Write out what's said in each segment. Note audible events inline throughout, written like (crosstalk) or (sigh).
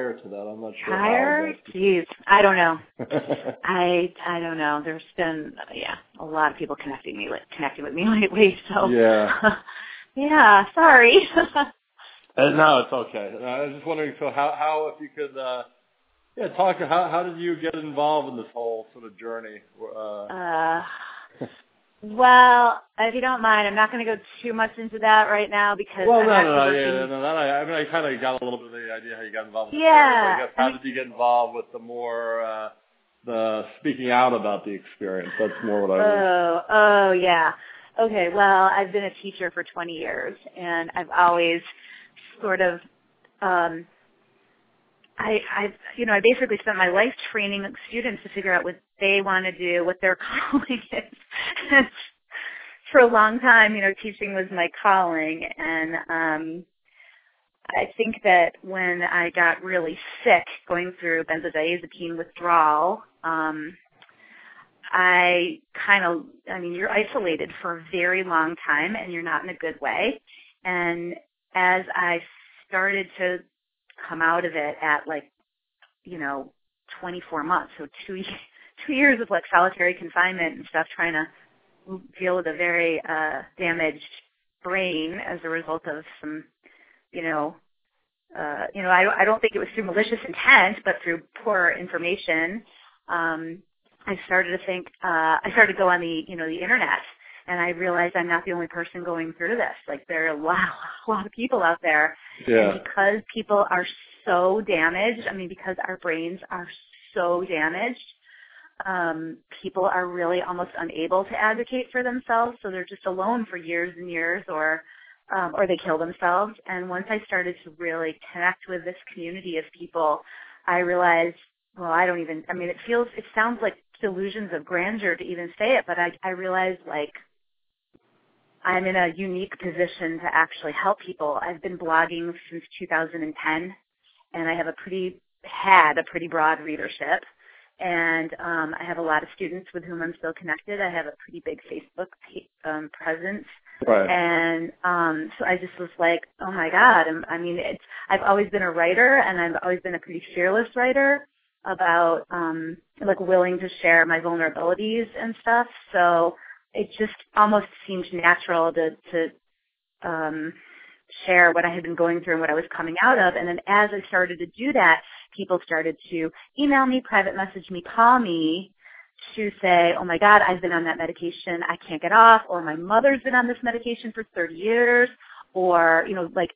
prior to that. I'm not sure. Prior? Jeez, I don't know. (laughs) I I don't know. There's been yeah a lot of people connecting me connecting with me (laughs) lately. So yeah, (laughs) yeah. Sorry. uh, no, it's okay. Uh, I was just wondering, so how how if you could. uh yeah, talk. How how did you get involved in this whole sort of journey? Uh, uh well, if you don't mind, I'm not going to go too much into that right now because. Well, I'm no, no, no, yeah, no, that I, I mean, I kind of got a little bit of the idea how you got involved. With yeah. I guess how did you get involved with the more uh, the speaking out about the experience? That's more what I was. Oh, oh, yeah. Okay, well, I've been a teacher for 20 years, and I've always sort of um I, I, you know, I basically spent my life training students to figure out what they want to do, what their (laughs) calling is. For a long time, you know, teaching was my calling, and um, I think that when I got really sick, going through benzodiazepine withdrawal, um, I kind of, I mean, you're isolated for a very long time, and you're not in a good way. And as I started to come out of it at like, you know, 24 months. So two, (laughs) two years of like solitary confinement and stuff trying to deal with a very, uh, damaged brain as a result of some, you know, uh, you know, I, I don't think it was through malicious intent, but through poor information. Um, I started to think, uh, I started to go on the, you know, the internet and I realized I'm not the only person going through this. Like there are a lot, (laughs) a lot of people out there. Yeah. And because people are so damaged, I mean, because our brains are so damaged, um, people are really almost unable to advocate for themselves. So they're just alone for years and years or, um, or they kill themselves. And once I started to really connect with this community of people, I realized, well, I don't even, I mean, it feels, it sounds like delusions of grandeur to even say it, but I, I realized like, I'm in a unique position to actually help people. I've been blogging since 2010 and I have a pretty, had a pretty broad readership. And um, I have a lot of students with whom I'm still connected. I have a pretty big Facebook um, presence. Right. And um, so I just was like, oh my God. And, I mean, it's, I've always been a writer and I've always been a pretty fearless writer about um, like willing to share my vulnerabilities and stuff. So it just almost seemed natural to to um share what I had been going through and what I was coming out of. And then as I started to do that, people started to email me, private message me, call me to say, oh my God, I've been on that medication. I can't get off. Or my mother's been on this medication for 30 years. Or, you know, like,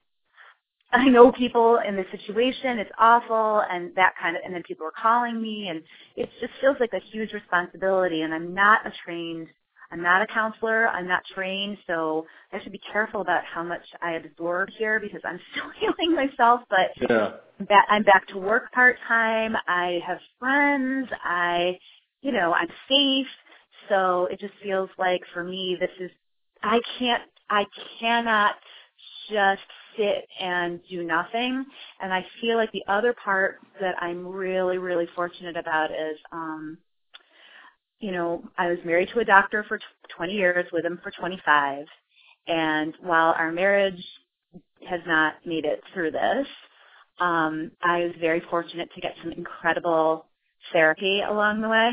(laughs) I know people in this situation. It's awful. And that kind of, and then people are calling me and it just feels like a huge responsibility. And I'm not a trained I'm not a counselor. I'm not trained, so I have to be careful about how much I absorb here because I'm (laughs) still healing myself. But yeah. I'm back to work part time. I have friends. I, you know, I'm safe. So it just feels like for me, this is, I can't, I cannot just sit and do nothing. And I feel like the other part that I'm really, really fortunate about is, um, you know, I was married to a doctor for 20 years, with him for 25. And while our marriage has not made it through this, um, I was very fortunate to get some incredible therapy along the way.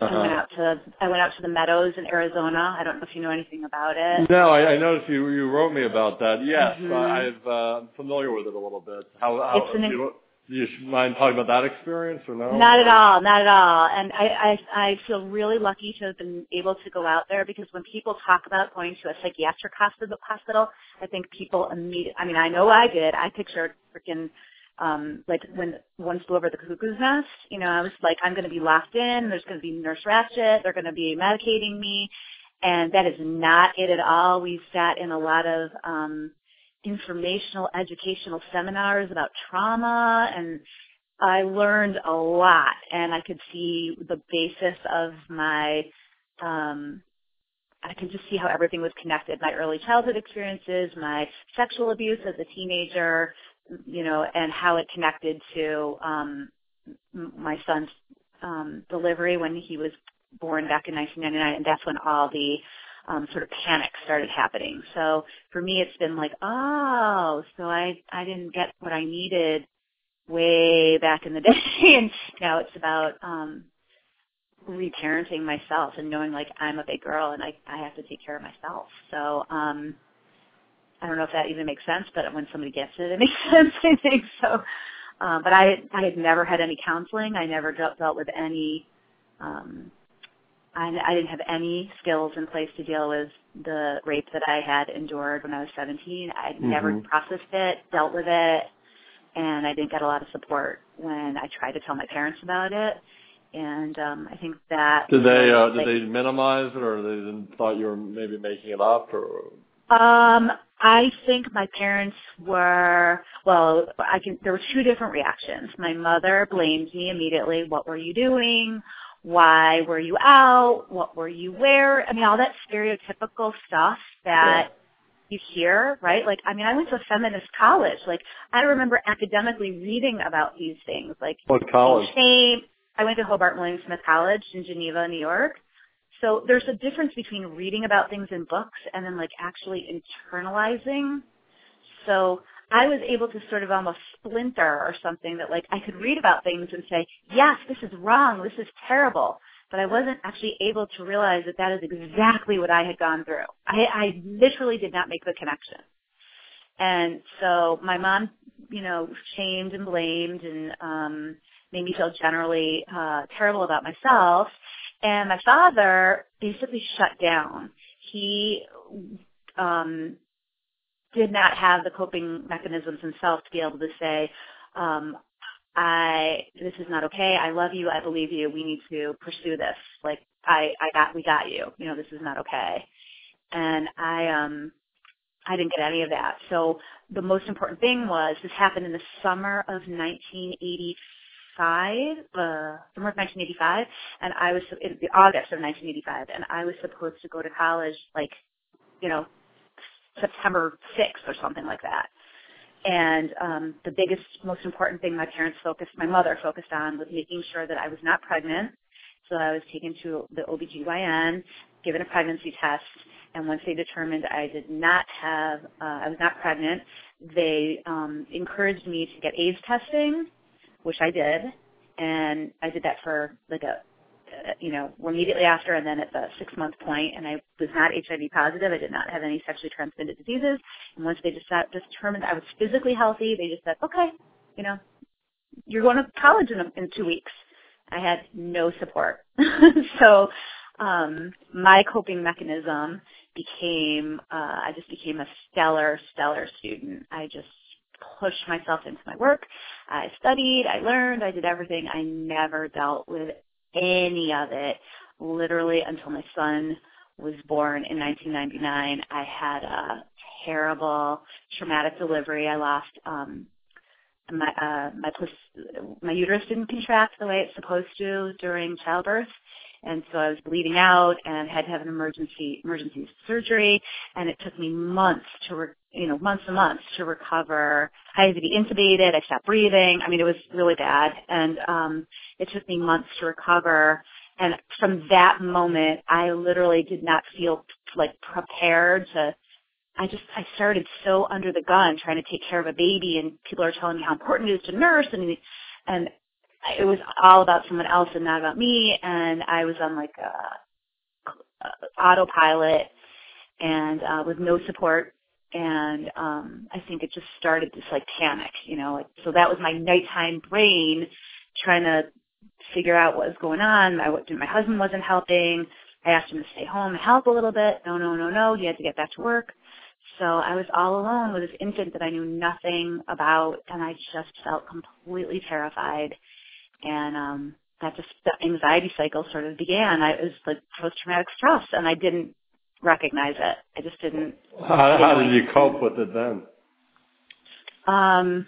Uh-huh. I went out to I went out to the meadows in Arizona. I don't know if you know anything about it. No, I, I noticed you you wrote me about that. Yes, mm-hmm. I've uh, I'm familiar with it a little bit. How, how it's an, you, you mind talking about that experience or no? Not at all, not at all. And I, I, I feel really lucky to have been able to go out there because when people talk about going to a psychiatric hospital, I think people immediately, I mean, I know I did. I pictured freaking, um, like when one flew over the cuckoo's nest, you know, I was like, I'm going to be locked in. There's going to be Nurse Ratched. They're going to be medicating me. And that is not it at all. We sat in a lot of, um, informational educational seminars about trauma and I learned a lot and I could see the basis of my um I could just see how everything was connected. My early childhood experiences, my sexual abuse as a teenager, you know, and how it connected to um my son's um delivery when he was born back in 1999 and that's when all the um, sort of panic started happening. So for me, it's been like, oh, so I I didn't get what I needed way back in the (laughs) day and now it's about um reparenting myself and knowing like I'm a big girl and I I have to take care of myself. So um I don't know if that even makes sense, but when somebody gets it, it (laughs) makes sense. I think so. Um, but I I had never had any counseling. I never dealt, dealt with any. Um, I, I didn't have any skills in place to deal with the rape that I had endured when I was 17. I'd mm-hmm. never processed it, dealt with it, and I didn't get a lot of support when I tried to tell my parents about it. And um, I think that did they uh, did they minimize it, or they thought you were maybe making it up, or um, I think my parents were well. I can. There were two different reactions. My mother blamed me immediately. What were you doing? Why were you out? What were you wearing? I mean, all that stereotypical stuff that yeah. you hear, right? Like, I mean, I went to a feminist college. Like, I remember academically reading about these things. Like, what college? Shame. I went to Hobart William Smith College in Geneva, New York. So there's a difference between reading about things in books and then like actually internalizing. So I was able to sort of almost splinter or something that like I could read about things and say, yes, this is wrong, this is terrible. But I wasn't actually able to realize that that is exactly what I had gone through. I, I literally did not make the connection. And so my mom, you know, shamed and blamed and um made me feel generally uh terrible about myself. And my father basically shut down. He um, did not have the coping mechanisms himself to be able to say, um, I this is not okay. I love you. I believe you. We need to pursue this. Like I I got we got you. You know this is not okay. And I um I didn't get any of that. So the most important thing was this happened in the summer of 1985 five, uh, summer of 1985, and I was in the August of 1985, and I was supposed to go to college like, you know, September 6th or something like that. And um, the biggest, most important thing my parents focused, my mother focused on, was making sure that I was not pregnant. So I was taken to the OBGYN, given a pregnancy test, and once they determined I did not have, uh, I was not pregnant, they um, encouraged me to get AIDS testing which I did, and I did that for like a, you know, immediately after, and then at the six month point, and I was not HIV positive. I did not have any sexually transmitted diseases. And once they just determined I was physically healthy, they just said, okay, you know, you're going to college in, in two weeks. I had no support. (laughs) so um, my coping mechanism became uh, I just became a stellar, stellar student. I just pushed myself into my work. I studied, I learned, I did everything. I never dealt with any of it literally until my son was born in 1999. I had a terrible traumatic delivery. I lost um my uh my my uterus didn't contract the way it's supposed to during childbirth and so I was bleeding out and had to have an emergency emergency surgery, and it took me months to, re- you know, months and months to recover. I had to be intubated. I stopped breathing. I mean, it was really bad, and um, it took me months to recover. And from that moment, I literally did not feel like prepared to I just I started so under the gun trying to take care of a baby and people are telling me how important it is to nurse and and it was all about someone else and not about me and I was on like a, a autopilot and uh with no support and um I think it just started this like panic, you know, like so that was my nighttime brain trying to figure out what was going on. My my husband wasn't helping. I asked him to stay home and help a little bit. No, no, no, no. He had to get back to work. So I was all alone with this infant that I knew nothing about and I just felt completely terrified and um that just the anxiety cycle sort of began. I it was like post traumatic stress, and I didn't recognize it. I just didn't. How, how did you cope with it then? Um,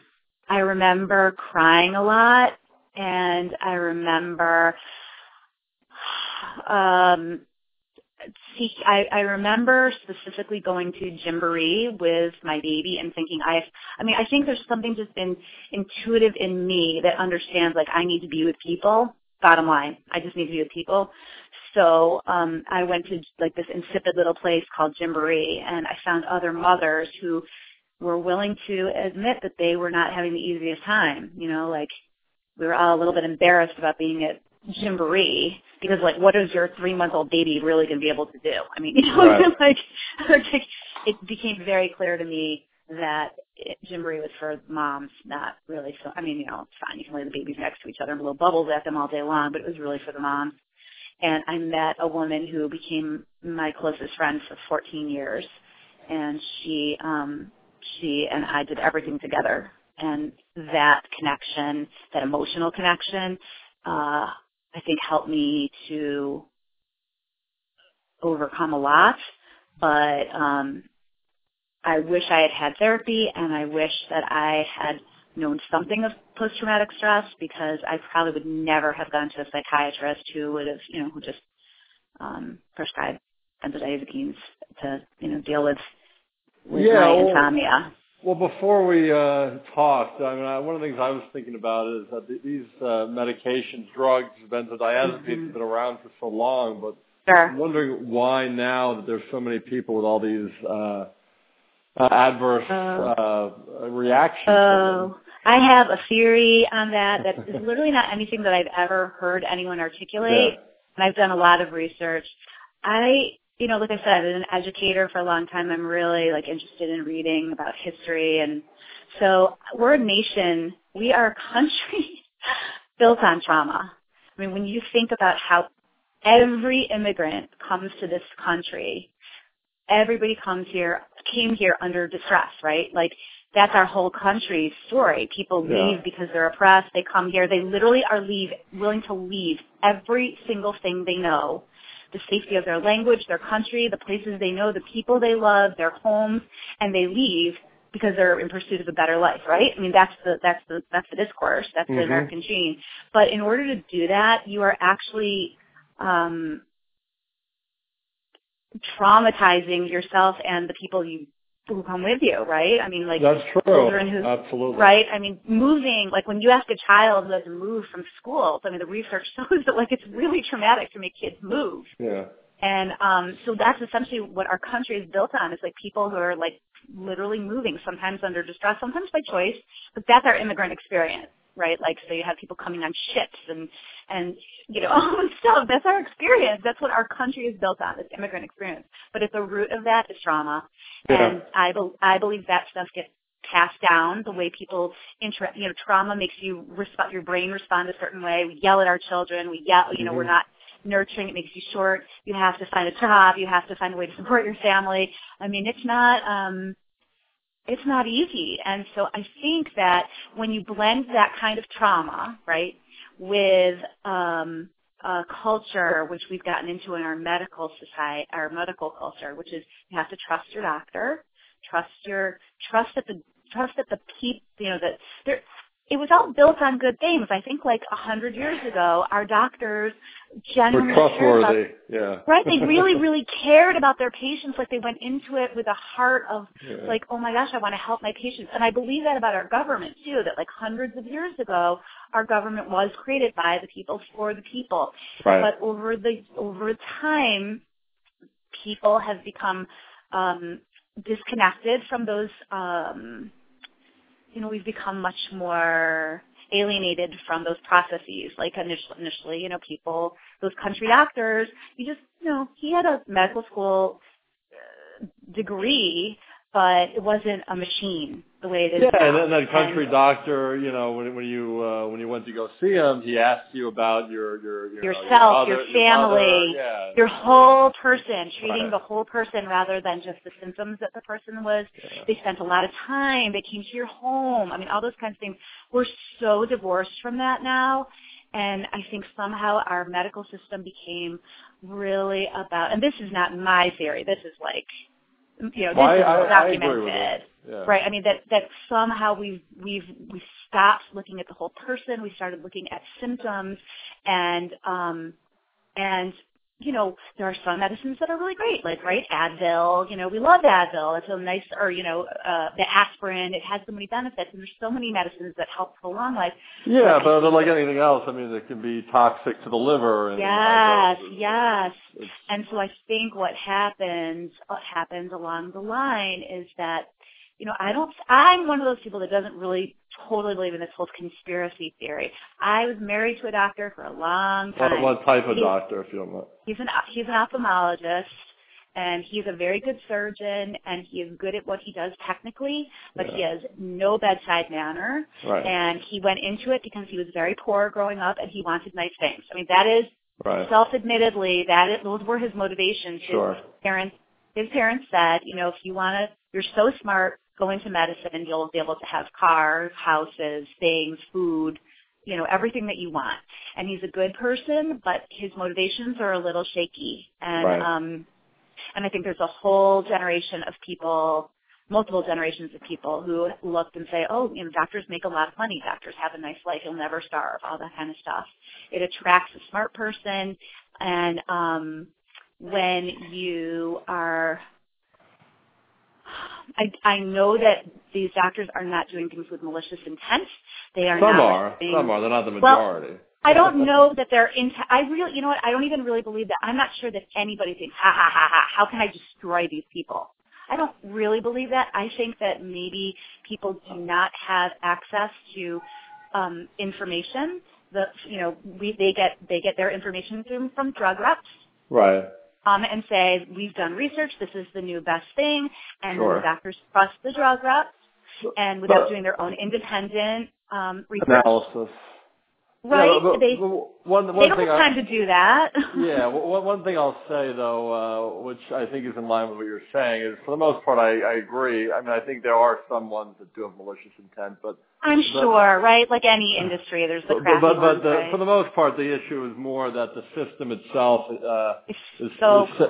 I remember crying a lot, and I remember (sighs) um see, I, I remember specifically going to Gymboree with my baby and thinking, I, I mean, I think there's something just in, intuitive in me that understands like I need to be with people. Bottom line, I just need to be with people. So um, I went to like this insipid little place called Gymboree, and I found other mothers who were willing to admit that they were not having the easiest time. You know, like we were all a little bit embarrassed about being at Gymboree because, like, what is your three month old baby really going to be able to do? I mean, (laughs) you know, Right. (laughs) like, like it became very clear to me that it, Gymboree was for moms, not really. So, I mean, you know, it's fine. You can lay the babies next to each other and blow bubbles at them all day long, but it was really for the moms. And I met a woman who became my closest friend for 14 years, and she, um, she and I did everything together. And that connection, that emotional connection, uh, I think helped me to overcome a lot. But um, I wish I had had therapy, and I wish that I had known something of post-traumatic stress because I probably would never have gone to a psychiatrist who would have, you know, who just um, prescribed benzodiazepines to, you know, deal with with Yeah, my insomnia. Well, before we uh, talked, I mean, I, one of the things I was thinking about is that th- these uh, medications, drugs, benzodiazepines Mhm. have been around for so long, but Sure. I'm wondering why now that there's so many people with all these uh, uh, adverse uh, uh, reactions. Oh, I have a theory on that that is literally not anything that I've ever heard anyone articulate. (laughs) Yeah. And I've done a lot of research. I, you know, like I said, I've been an educator for a long time. I'm really like interested in reading about history. And so we're a nation, we are a country (laughs) built on trauma. I mean, when you think about how every immigrant comes to this country, everybody comes here, came here under distress, right? Like that's our whole country's story. People Yeah. leave because they're oppressed. They come here. They literally are leave, willing to leave every single thing they know. The safety of their language, their country, the places they know, the people they love, their homes, and they leave because they're in pursuit of a better life, right? I mean, that's the, that's the, that's the discourse. That's the Mhm. American dream. But in order to do that, you are actually, um, traumatizing yourself and the people you who come with you, right? I mean, like That's true. children who- Absolutely. right? I mean, moving, like when you ask a child who has to move from school, I mean, the research (laughs) shows that like it's really traumatic to make kids move. Yeah. And um so that's essentially what our country is built on. Is like people who are like literally moving, sometimes under distress, sometimes by choice, but that's our immigrant experience, right? Like so you have people coming on ships and and you know (laughs) all this stuff. That's our experience. That's what our country is built on. This immigrant experience. But at the root of that is trauma, Yeah. and I be- I believe that stuff gets passed down the way people inter you know trauma makes you respond your brain respond a certain way we yell at our children we yell you know we're not nurturing it makes you short you have to find a job you have to find a way to support your family i mean it's not um it's not easy. And so i think that when you blend that kind of trauma right with um a culture which we've gotten into in our medical society our medical culture which is you have to trust your doctor trust your trust that the trust that the people you know that there it was all built on good things i think like a hundred years ago our doctors genuinely We're cared about. Yeah. right they really (laughs) really cared about their patients like they went into it with a heart of Yeah. like oh my gosh i want to help my patients and i believe that about our government too that like hundreds of years ago our government was created by the people for the people Right. but over the over time people have become um disconnected from those um you know we've become much more alienated from those processes. Like initially, you know people those country doctors you just you know he had a medical school uh, degree but it wasn't a machine the way it is Yeah, now. and then that country And- doctor, you know, when when you uh, when you went to go see him, he asked you about your your, your Yourself, your, your mother, family, your, yeah. your whole person, treating Right. the whole person rather than just the symptoms that the person was. Yeah. They spent a lot of time. They came to your home. I mean, all those kinds of things. We're so divorced from that now. And I think somehow our medical system became really about, and this is not my theory. This is like, you know, this Well, I- is I- I documented. it. Yeah. Right. I mean that that somehow we've we've we stopped looking at the whole person. We started looking at symptoms, and um, and you know there are some medicines that are really great, like right Advil. You know we love Advil. It's a nice, or you know uh, the aspirin. It has so many benefits, and there's so many medicines that help prolong life. Yeah, but like anything else, I mean, it can be toxic to the liver. And Yes, and, yes. it's- And so I think what happens what happens along the line is that you know, I don't, I'm one of those people that doesn't really totally believe in this whole conspiracy theory. I was married to a doctor for a long time. What, what type of he, doctor, if you don't mind? He's an, he's an ophthalmologist and he's a very good surgeon and he is good at what he does technically, but yeah. he has no bedside manner. Right. And he went into it because he was very poor growing up and he wanted nice things. I mean, that is right. self-admittedly that is, those were his motivations. Sure. His parents, his parents said, you know, if you want to, you're so smart, go into medicine, you'll be able to have cars, houses, things, food, you know, everything that you want. And he's a good person, but his motivations are a little shaky. And right. um and I think there's a whole generation of people, multiple generations of people who look and say, oh, you know, doctors make a lot of money. Doctors have a nice life. You'll never starve, all that kind of stuff. It attracts a smart person. And um, when you are I, I know that these doctors are not doing things with malicious intent. They are some not. Are. Doing, some are. They're not the majority. Well, I don't know that they're into. I really, you know what? I don't even really believe that. I'm not sure that anybody thinks, ha ha ha ha. How can I destroy these people? I don't really believe that. I think that maybe people do not have access to um, information. The you know we they get they get their information from from drug reps. Right. Um, and say we've done research. This is the new best thing, and sure. the doctors trust the drug reps, and without doing their own independent um, research. Analysis. Right. But, they but one, one they don't have I, time to do that. (laughs) yeah. One, one thing I'll say though, uh, which I think is in line with what you're saying, is for the most part I, I agree. I mean, I think there are some ones that do have malicious intent, but I'm but, sure, right? Like any industry, there's the crappy but, but, ones, the, right? for the most part, the issue is more that the system itself uh, is, so is,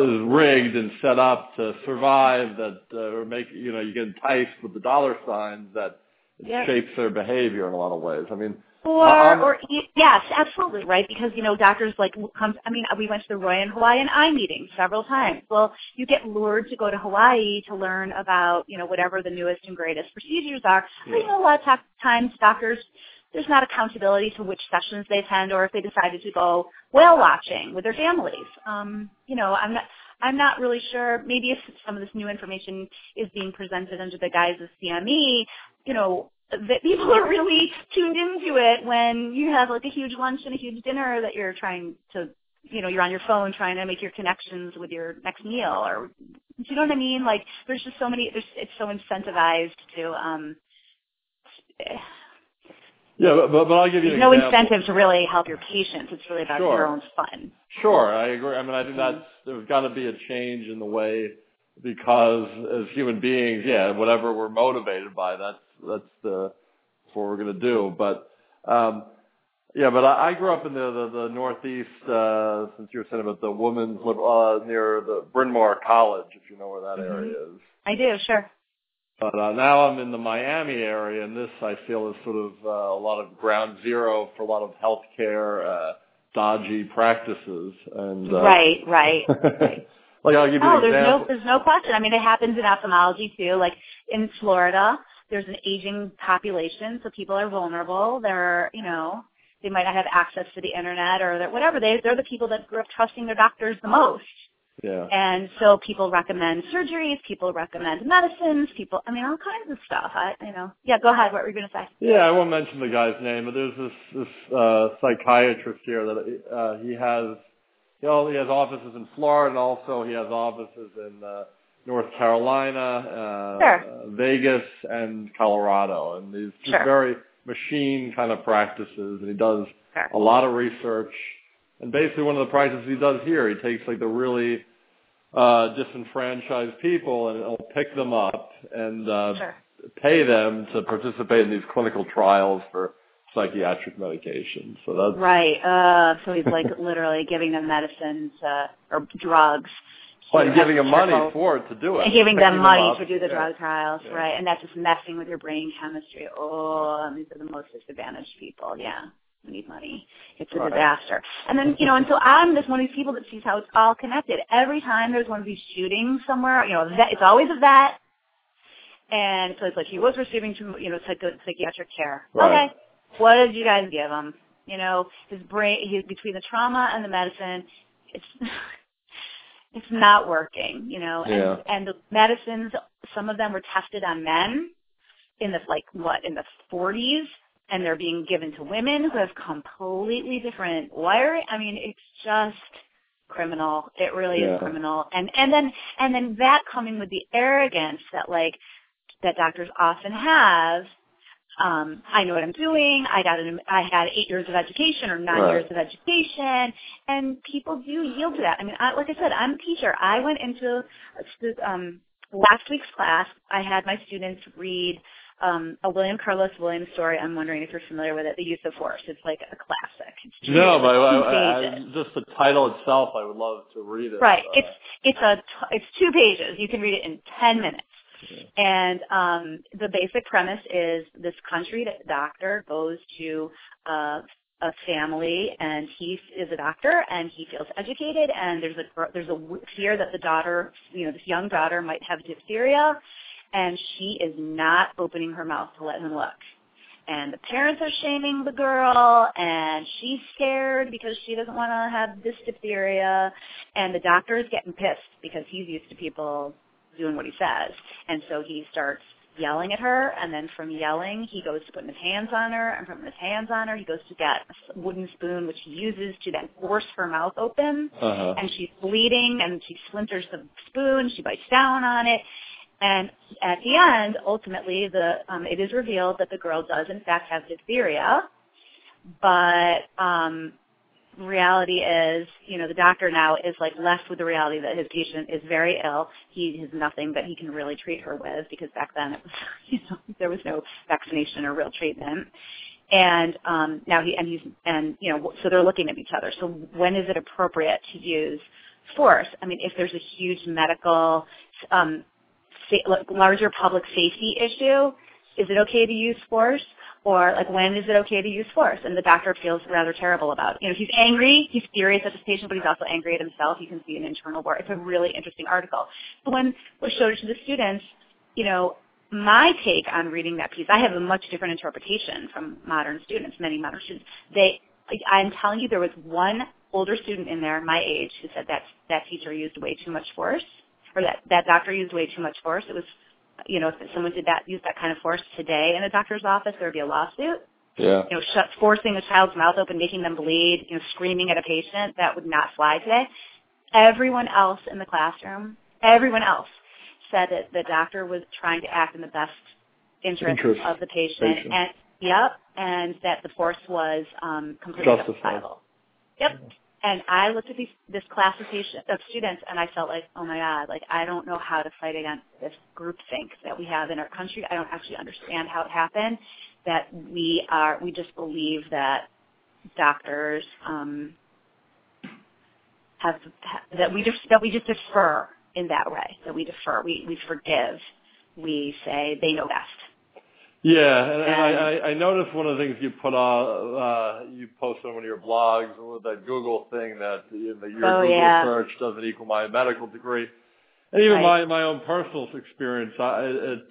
is rigged and set up to survive. That uh, or make you know you get enticed with the dollar signs that Yep. shapes their behavior in a lot of ways. I mean, Or, Um, or yes, absolutely, right? Because you know, doctors like come. I mean, we went to the Royal Hawaiian Eye meeting several times. Well, you get lured to go to Hawaii to learn about you know whatever the newest and greatest procedures are. But, you know, a lot of times doctors there's not accountability to which sessions they attend or if they decided to go whale watching with their families. Um, you know, I'm not. I'm not really sure. Maybe if some of this new information is being presented under the guise of CME, you know, that people (laughs) are really tuned into it when you have like a huge lunch and a huge dinner that you're trying to, you know, you're on your phone trying to make your connections with your next meal or, do you know what I mean? Like, there's just so many, there's, it's so incentivized to, um, yeah, but, but, I'll give you there's an no example. incentive to really help your patients. It's really about Sure. your own fun. Sure, I agree. I mean, I think that's there's got to be a change in the way because as human beings, yeah, whatever we're motivated by, that's that's the that's what we're going to do. But um, yeah, but I, I grew up in the the, the Northeast. Uh, since you were saying about the women's uh, near the Bryn Mawr College, if you know where that Mhm. area is. I do, sure. But uh, now I'm in the Miami area, and this I feel is sort of uh, a lot of ground zero for a lot of healthcare uh, dodgy practices. And uh, right, right, (laughs) right. like I'll give you Oh, an there's no, there's no question. I mean, it happens in ophthalmology too. Like in Florida, there's an aging population, so people are vulnerable. They're, you know, they might not have access to the internet or whatever. They, they're the people that grew up trusting their doctors the most. Yeah. And so people recommend surgeries, people recommend medicines, people, I mean, all kinds of stuff. I, you know, yeah, go ahead. What were you going to say? Yeah, I won't mention the guy's name, but there's this this uh, psychiatrist here that uh, he has. You know, he has offices in Florida, and also he has offices in uh, North Carolina, uh, Sure. uh, Vegas, and Colorado, and these just Sure. very machine kind of practices. And he does Sure. a lot of research. And basically, one of the practices he does here, he takes like the really uh, disenfranchised people and he'll pick them up and uh, Sure. pay them to participate in these clinical trials for psychiatric medications. So that's Right. Uh, so he's like (laughs) literally giving them medicines, uh, or drugs. Well, and giving them money for it to do it. and giving them money to do the drug trials, Yeah. right? And that's just messing with your brain chemistry. Oh, these are the most disadvantaged people. Yeah, who need money. It's a Right. disaster. And then you know, and so I'm just one of these people that sees how it's all connected. Every time there's one of these shootings somewhere, you know, vet, it's always a vet. And so it's like he was receiving, you know, psych- psychiatric care. Right. Okay, what did you guys give him? You know, his brain, he, between the trauma and the medicine, it's it's not working, you know. And, Yeah. and the medicines, some of them were tested on men in the like what in the 40s, and they're being given to women who have completely different wiring. I mean, it's just criminal. It really Yeah. is criminal. And and then and then that coming with the arrogance that like that doctors often have. Um, I know what I'm doing. I got an, I had eight years of education or nine Right. years of education, and people do yield to that. I mean, I, like I said, I'm a teacher. I went into um, last week's class. I had my students read um, a William Carlos Williams story. I'm wondering if you're familiar with it, The Use of Force. It's like a classic. It's No, but I, I, I, just the title itself, I would love to read it. Right. Uh, It's it's a t- it's two pages. You can read it in ten minutes. And um, the basic premise is this country doctor goes to uh, a family, and he is a doctor, and he feels educated, and there's a there's a fear that the daughter, you know, this young daughter might have diphtheria, and she is not opening her mouth to let him look. And the parents are shaming the girl, and she's scared because she doesn't want to have this diphtheria, and the doctor is getting pissed because he's used to people doing what he says. And so he starts yelling at her, and then from yelling, he goes to putting his hands on her, and from his hands on her, he goes to get a wooden spoon, which he uses to then force her mouth open. uh-huh. And she's bleeding, and she splinters the spoon, she bites down on it. And at the end, ultimately, the um, it is revealed that the girl does in fact have diphtheria, but um, reality is, you know, the doctor now is like left with the reality that his patient is very ill. He has nothing that he can really treat her with because back then it was, (laughs) you know, there was no vaccination or real treatment. And um, now he and he's and you know so they're looking at each other. So when is it appropriate to use force? I mean, if there's a huge medical, um, sa- larger public safety issue, is it okay to use force? Or like when is it okay to use force? And the doctor feels rather terrible about it. You know, he's angry, he's furious at this patient, but he's also angry at himself. You can see an internal war. It's a really interesting article. But when we showed it to the students, you know, my take on reading that piece, I have a much different interpretation from modern students, many modern students. They, I'm telling you, there was one older student in there, my age, who said that that teacher used way too much force, or that that doctor used way too much force. It was you know, if someone did that, use that kind of force today in a doctor's office, there would be a lawsuit. Yeah. You know, shut, forcing a child's mouth open, making them bleed, you know, screaming at a patient, that would not fly today. Everyone else in the classroom, everyone else said that the doctor was trying to act in the best interest, Interest of the patient, patient. and yep, and that the force was um, completely justifiable. Yep. And I looked at these, this class of, of students and I felt like, oh my God, like I don't know how to fight against this groupthink that we have in our country. I don't actually understand how it happened. That we are, we just believe that doctors um, have, ha- that we just that we just defer in that way. That we defer, we we forgive, we say they know best. Yeah, and, and I, I, I noticed one of the things you put on, uh, you posted on one of your blogs with that Google thing that, you know, your Oh, Google yeah. search doesn't equal my medical degree. And even Right. my, my own personal experience, I, it,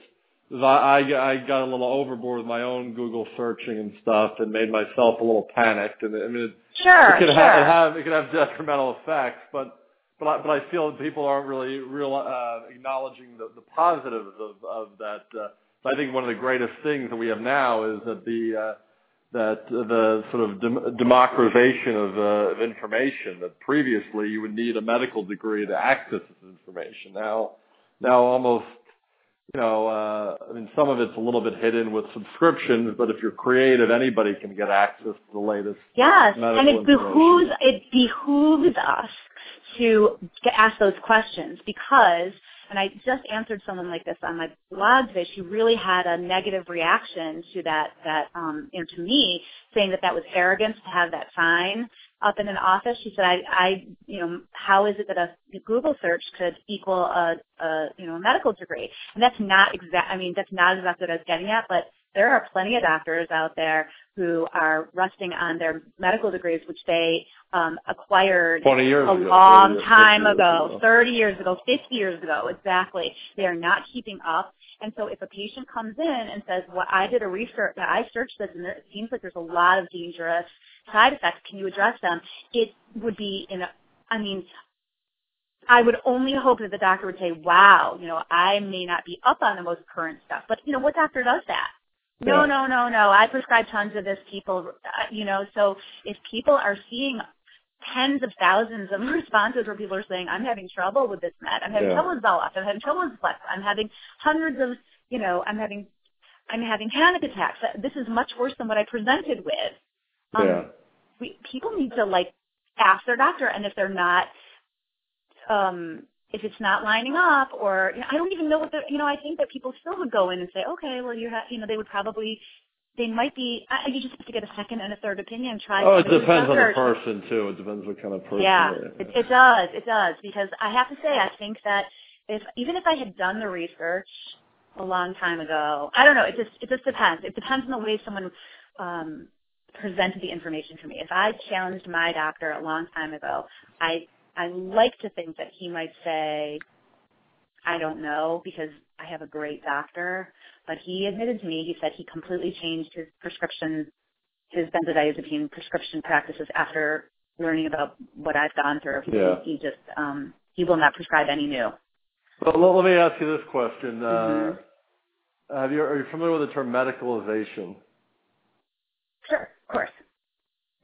I, I got a little overboard with my own Google searching and stuff and made myself a little panicked. And I mean, it, Sure, it could sure. have, it have, it could have detrimental effects, but, but I, but I feel that people aren't really real, uh, acknowledging the, the positives of, of that, uh, I think one of the greatest things that we have now is that the uh, that the sort of dem- democratization of, uh, of information. That previously you would need a medical degree to access this information. Now, now almost you know, uh, I mean, some of it's a little bit hidden with subscriptions, but if you're creative, anybody can get access to the latest. Yes, and it behooves it behooves us to ask those questions because, and I just answered someone like this on my blog today. She really had a negative reaction to that. That um, you know, to me, saying that that was arrogance to have that sign up in an office. She said, I, I, you know, how is it that a Google search could equal a, a you know, a medical degree? And that's not exact. I mean, that's not exactly what I was getting at, but there are plenty of doctors out there who are resting on their medical degrees, which they um, acquired 20 years a ago, long 30 years, time years ago, ago. 30 years ago, 50 years ago, exactly. They are not keeping up. And so if a patient comes in and says, well, I did a research, I searched this and it seems like there's a lot of dangerous side effects, can you address them? It would be in a, I mean, I would only hope that the doctor would say, wow, you know, I may not be up on the most current stuff, but you know, what doctor does that? No, Yeah. no, no, no. I prescribe tons of this. People, uh, you know, so if people are seeing tens of thousands of (laughs) responses where people are saying, I'm having trouble with this med, I'm having Yeah. trouble with Zoloft, I'm having trouble with Flex, I'm having hundreds of, you know, I'm having, I'm having panic attacks. Uh, This is much worse than what I presented with. Um, yeah. we, people need to like ask their doctor, and if they're not, um, if it's not lining up, or you know, I don't even know what the, you know, I think that people still would go in and say, okay, well, you have, you know, they would probably, they might be. I, you just have to get a second and a third opinion. Try. Oh, it depends on the person too. It depends what kind of person. Yeah, it, it does. It does because I have to say, I think that if even if I had done the research a long time ago, I don't know. It just it just depends. It depends on the way someone um, presented the information to me. If I challenged my doctor a long time ago, I I like to think that he might say, I don't know because I have a great doctor. But he admitted to me, he said he completely changed his prescription, his benzodiazepine prescription practices after learning about what I've gone through. He, Yeah. he just, um, he will not prescribe any new. Well, let- me ask you this question. Uh, Mhm. have you are you familiar with the term medicalization? Sure, of course.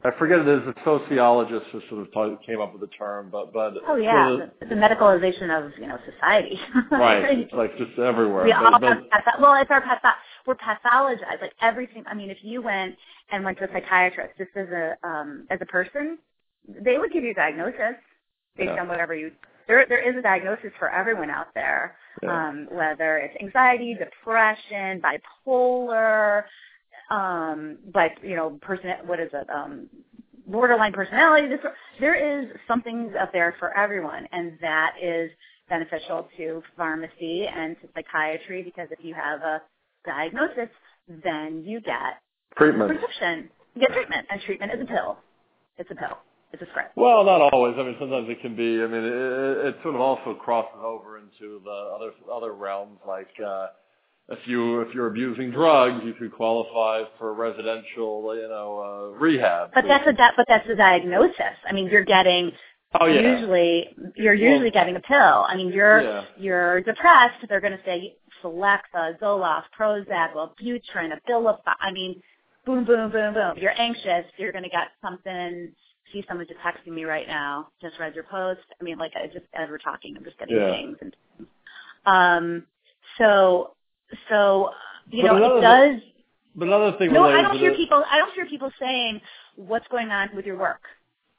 I forget it is a sociologist who sort of came up with the term, but but Oh yeah, sort of- the, the medicalization of you know society. (laughs) right, it's like just everywhere. We But- all but- have patho- well, it's our patho- we're pathologized. Like everything. I mean, if you went and went to a psychiatrist just as a um, as a person, they would give you a diagnosis based Yeah. on whatever you. There there is a diagnosis for everyone out there. yeah. Um, whether it's anxiety, depression, bipolar, um, but you know, person. What is it? Um, borderline personality disorder. There is something out there for everyone, and that is beneficial to pharmacy and to psychiatry because if you have a diagnosis, then you get treatment. prescription. You get treatment, and treatment is a pill. It's a pill. It's a script. Well, not always. I mean, sometimes it can be. I mean, it, it it sort of also crosses over into the other other realms. Like, uh, if you if you're abusing drugs, you could qualify for residential, you know, uh, rehab. But that's a di- but that's a diagnosis. I mean, you're getting oh yeah, usually you're usually Well- getting a pill. I mean, you're yeah, you're depressed. They're going to say Celexa, Zoloft, Prozac, Wellbutrin, Abilify. I mean, boom, boom, boom, boom. You're anxious. You're going to get something. See, someone just texting me right now. Just read your post. I mean, like I just as we're talking, I'm just getting Yeah. things. And, um, so so you But know, it does. but another thing No, I don't hear the- people. I don't hear people saying what's going on with your work,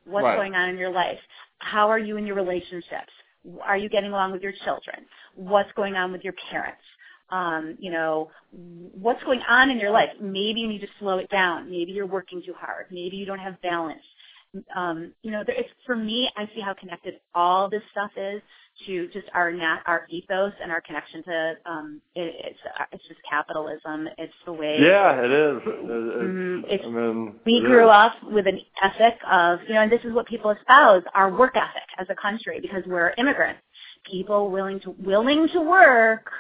what's Right. going on in your life, how are you in your relationships, are you getting along with your children, what's going on with your parents, um, you know, what's going on in your life. Maybe you need to slow it down. Maybe you're working too hard. Maybe you don't have balance. Um, you know, there, it's, for me, I see how connected all this stuff is to just our nat, our ethos and our connection to um, it, it's it's just capitalism. It's the way Yeah, it is. It, it's, Mhm. It's- I mean, we grew is. up with an ethic of, you know, and this is what people espouse, our work ethic as a country because we're immigrants. People willing to willing to work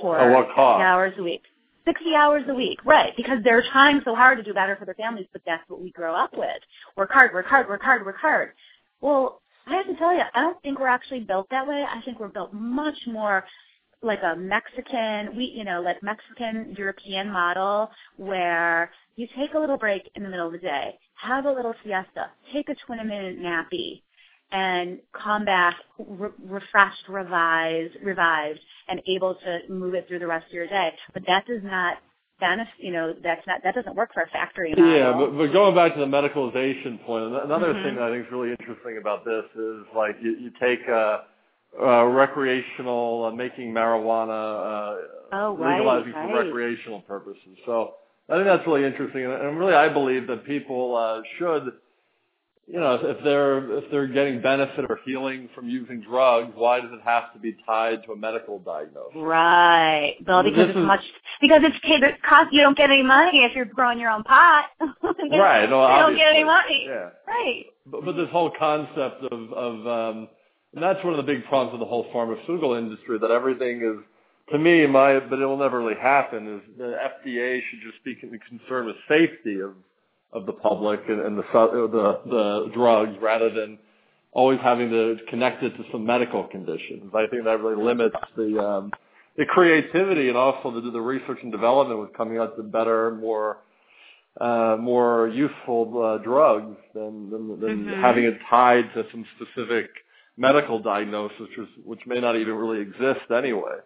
for At what cost? hours a week. 60 hours a week, right, because they're trying so hard to do better for their families, but that's what we grow up with. Work hard, work hard, work hard, work hard. Well, I have to tell you, I don't think we're actually built that way. I think we're built much more like a Mexican, we, you know, like Mexican European model where you take a little break in the middle of the day, have a little siesta, take a 20 minute nappy, and come back re- refreshed, revised, revived, and able to move it through the rest of your day. But that does not benefit, you know, that's not, that doesn't work for a factory model. Yeah, but, but going back to the medicalization point, an- another Mhm. thing that I think is really interesting about this is like you, you take uh, uh, recreational, uh, making marijuana, uh, Oh, right, legalizing for recreational purposes. So I think that's really interesting, and, and really I believe that people uh, should, you know, if, they're if they're getting benefit or healing from using drugs, why does it have to be tied to a medical diagnosis? Right. Well, because it's much because it's it cost you don't get any money if you're growing your own pot. (laughs) Right. No, you don't get any money. Yeah. Right. But, but this whole concept of, of um, and that's one of the big problems with the whole pharmaceutical industry, that everything is, to me, my, but it will never really happen, is the FDA should just be con- concerned with safety of, of the public and, and the, the, the drugs rather than always having to connect it to some medical conditions. I think that really limits the um, the creativity and also the, the research and development with coming out to better, more uh, more useful uh, drugs than than, than Mhm. having it tied to some specific medical diagnosis, which, which may not even really exist anyway.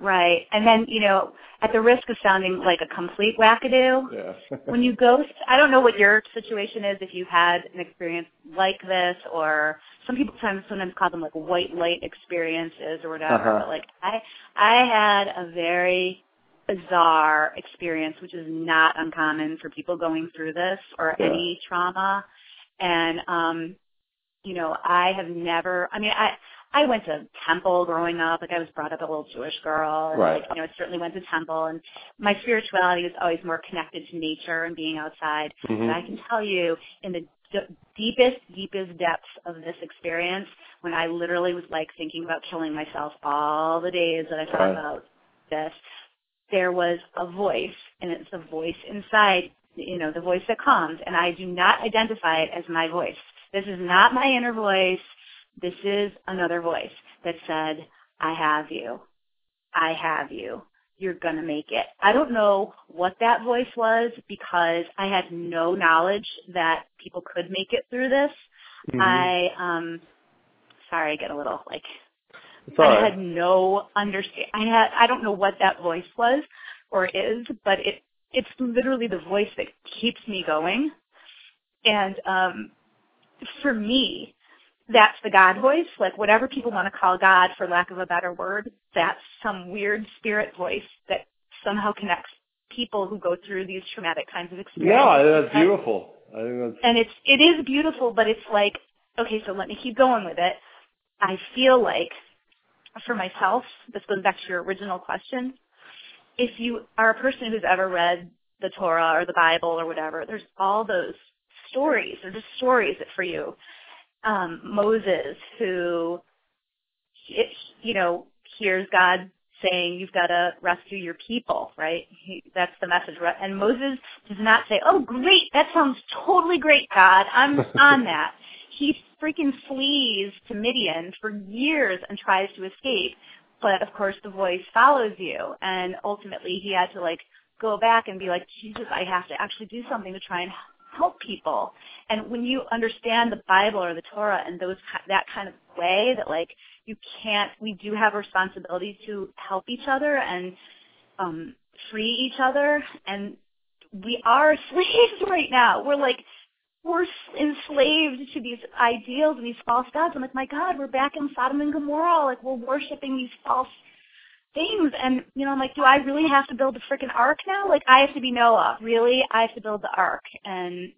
Right. And then, you know, at the risk of sounding like a complete wackadoo, Yeah. (laughs) when you go, I don't know what your situation is if you've had an experience like this or some people sometimes, sometimes call them like white light experiences or whatever. Uh-huh. But like I, I had a very bizarre experience, which is not uncommon for people going through this or Yeah. any trauma. And, um, you know, I have never, I mean, I, I went to temple growing up. Like I was brought up a little Jewish girl, and Right. like you know, I certainly went to temple. And my spirituality was always more connected to nature and being outside. Mhm. But I can tell you, in the d- deepest, deepest depths of this experience, when I literally was like thinking about killing myself all the days that I thought Right. about this, there was a voice, and it's the voice inside, you know, the voice that comes, and I do not identify it as my voice. This is not my inner voice. This is another voice that said, I have you. I have you. You're gonna make it. I don't know what that voice was because I had no knowledge that people could make it through this. Mhm. I um sorry, I get a little like I had no understand. I had I don't know what that voice was or is, but it it's literally the voice that keeps me going. And um for me, that's the God voice. Like whatever people want to call God, for lack of a better word, that's some weird spirit voice that somehow connects people who go through these traumatic kinds of experiences. Yeah, that's beautiful. I think that's And it's it is beautiful, but it's like okay, so let me keep going with it. I feel like for myself, this goes back to your original question. If you are a person who's ever read the Torah or the Bible or whatever, there's all those stories. They're just stories that for you. Um, Moses, who, it, you know, hears God saying, "You've got to rescue your people," right? He, that's the message. right? And Moses does not say, "Oh, great! That sounds totally great, God. I'm on (laughs) that." He freaking flees to Midian for years and tries to escape, but of course the voice follows you, and ultimately he had to like go back and be like, Jesus, I have to actually do something to try and help people. And when you understand the Bible or the Torah and those that kind of way, that like you can't, we do have a responsibility to help each other and um, free each other, and we are (laughs) slaves right now. We're like we're enslaved to these ideals and these false gods. I'm like, my God, we're back in Sodom and Gomorrah. Like we're worshiping these false things. And you know, I'm like, do I really have to build a freaking ark now? Like I have to be Noah. Really, I have to build the ark. And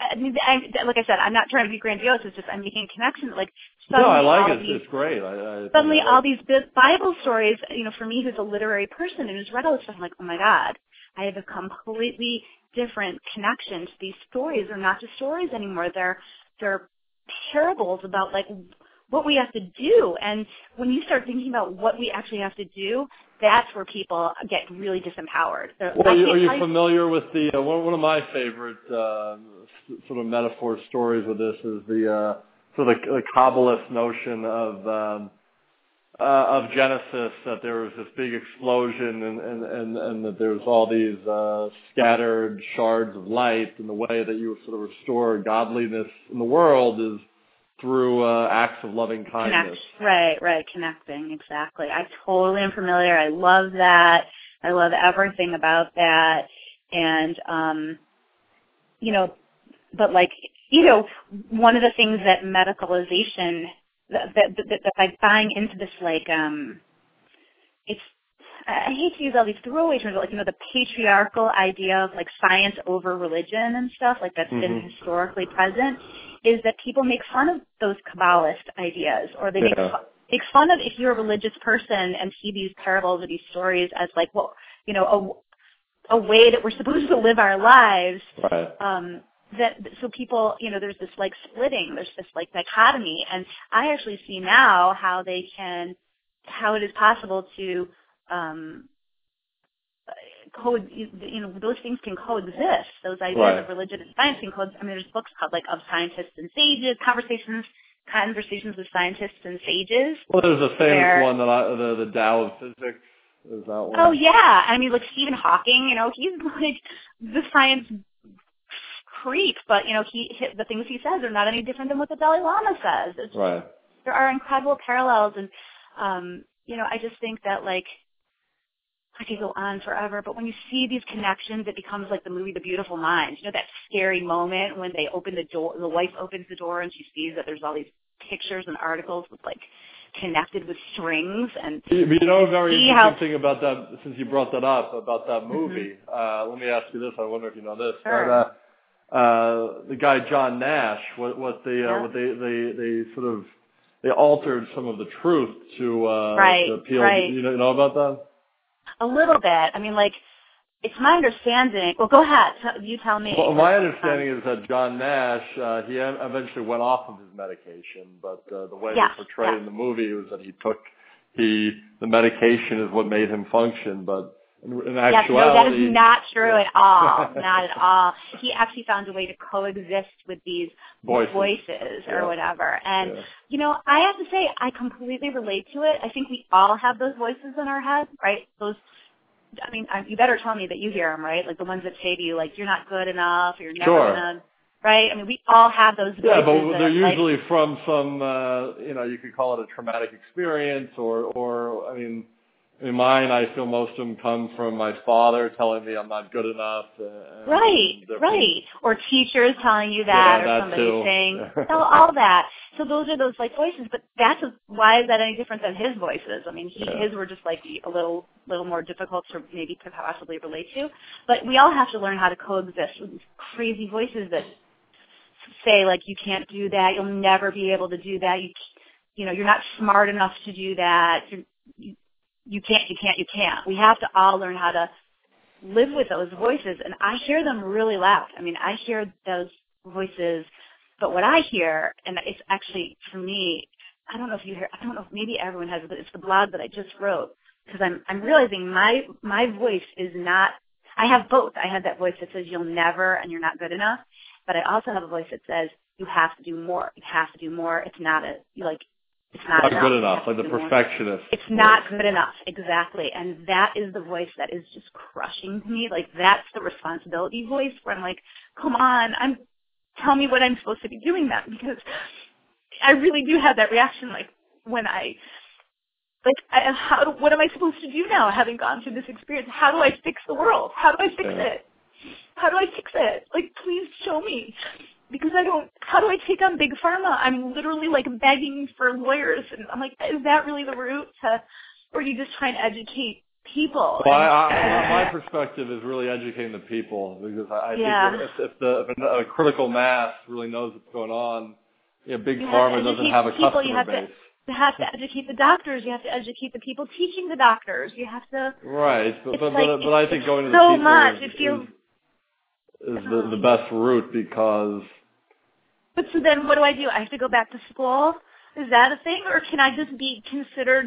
I mean, I, like I said, I'm not trying to be grandiose. It's just I'm making a connection. Like no, I like it. these It's great. I, I suddenly I all these bi- Bible stories, you know, for me who's a literary person and who's read all this stuff, I'm like, oh my God, I have a completely different connection to these stories. They're not just stories anymore. They're they're parables about like what we have to do. And when you start thinking about what we actually have to do, that's where people get really disempowered. They're, Well, are you, are you familiar with the uh, one, one of my favorite uh, sort of metaphor stories with this is the uh, sort of the, the Kabbalist notion of um, uh, of Genesis that there was this big explosion and and and, and that there's all these uh, scattered shards of light, and the way that you sort of restore godliness in the world is through uh, acts of loving kindness. Connect. Right, right, connecting, exactly. I totally am familiar. I love that. I love everything about that. And um you know, but like you know, one of the things that medicalization that that, that, that like buying into this like um it's I hate to use all these throwaway terms, but like you know, the patriarchal idea of like science over religion and stuff, like that's been Mhm. historically present, is that people make fun of those Kabbalist ideas, or they make Yeah. fun, make fun of if you're a religious person and see these parables or these stories as like, well, you know, a, a way that we're supposed to live our lives. Right. Um, that so people, you know, there's this like splitting, there's this like dichotomy, and I actually see now how they can, how it is possible to um, co you know those things can coexist. Those ideas Right. of religion and science can coexist. I mean, there's books called like of scientists and sages, conversations conversations with scientists and sages. Well, there's a famous where- one that I, the the Tao of Physics. Is that one? Oh yeah, I mean, like Stephen Hawking, you know, he's (laughs) like the science creep, but you know, he, he the things he says are not any different than what the Dalai Lama says. It's Right. there are incredible parallels and um you know i just think that like i could go on forever but when you see these connections it becomes like the movie the beautiful mind you know that scary moment when they open the door the wife opens the door and she sees that there's all these pictures and articles with like connected with strings and You know, very interesting how- thing about that, since you brought that up, about that movie, uh, let me ask you this. I wonder if you know this. Mm-hmm. Sure. But, uh, uh, the guy John Nash, what, what they, uh, Yeah. what they, they, they sort of, they altered some of the truth to, uh, Right, to appeal. right. You know, you know about that? A little bit. I mean like it's my understanding well go ahead. You tell me. Well, my understanding is that John Nash, uh, he eventually went off of his medication, but uh, the way Yeah, they portrayed yeah. in the movie was that he took he the medication is what made him function, but in, Yes, no, that is not true at all. (laughs) not at all. He actually found a way to coexist with these Voices. voices or Yeah. whatever. And Yeah. you know, I have to say, I completely relate to it. I think we all have those voices in our head, right? Those. I mean, I, you better tell me that you hear them, right? Like the ones that say to you, like, "You're not good enough," or "You're never Sure. gonna," right? I mean, we all have those. Yeah, but they're like, usually from some, uh, you know, you could call it a traumatic experience, or, or I mean, in mine, I feel most of them come from my father telling me I'm not good enough. Uh, Right, right. Or teachers telling you that, Yeah, or that somebody too. saying (laughs) all, all that. So those are those like voices. But that's a, why is that any different than his voices? I mean, he, Yeah. his were just like a little, little more difficult to maybe to possibly relate to. But we all have to learn how to coexist with these crazy voices that say like you can't do that, you'll never be able to do that, you, you know, you're not smart enough to do that. You're, you, you can't, you can't, you can't. We have to all learn how to live with those voices and I hear them really loud. I mean, I hear those voices, but what I hear, and it's actually for me, I don't know if you hear, I don't know if maybe everyone has it, but it's the blog that I just wrote because I'm, I'm realizing my, my voice is not, I have both. I have that voice that says you'll never and you're not good enough, but I also have a voice that says you have to do more. You have to do more. It's not a, like, it's not, not enough. good enough, like the perfectionist. It's not good enough, exactly. And that is the voice that is just crushing to me. Like that's the responsibility voice where I'm like, come on, I'm tell me what I'm supposed to be doing then because I really do have that reaction like when I like I, how what am I supposed to do now having gone through this experience? How do I fix the world? How do I fix Yeah. it? How do I fix it? Like please show me. Because I don't, how do I take on big pharma? I'm literally like begging for lawyers and I'm like, is that really the route to, or are you just trying to educate people? Well, I, And- I, my perspective is really educating the people because I, I Yeah. think if, if the if a critical mass really knows what's going on, yeah, big You to pharma doesn't have a people, customer you have to- base. You have to educate the doctors. You have to educate the people teaching the doctors. You have to. Right, but but like- but, but I think going to the so people much. is, It feels- is, is the, the um, best route because But so then, what do I do? I have to go back to school. Is that a thing, or can I just be considered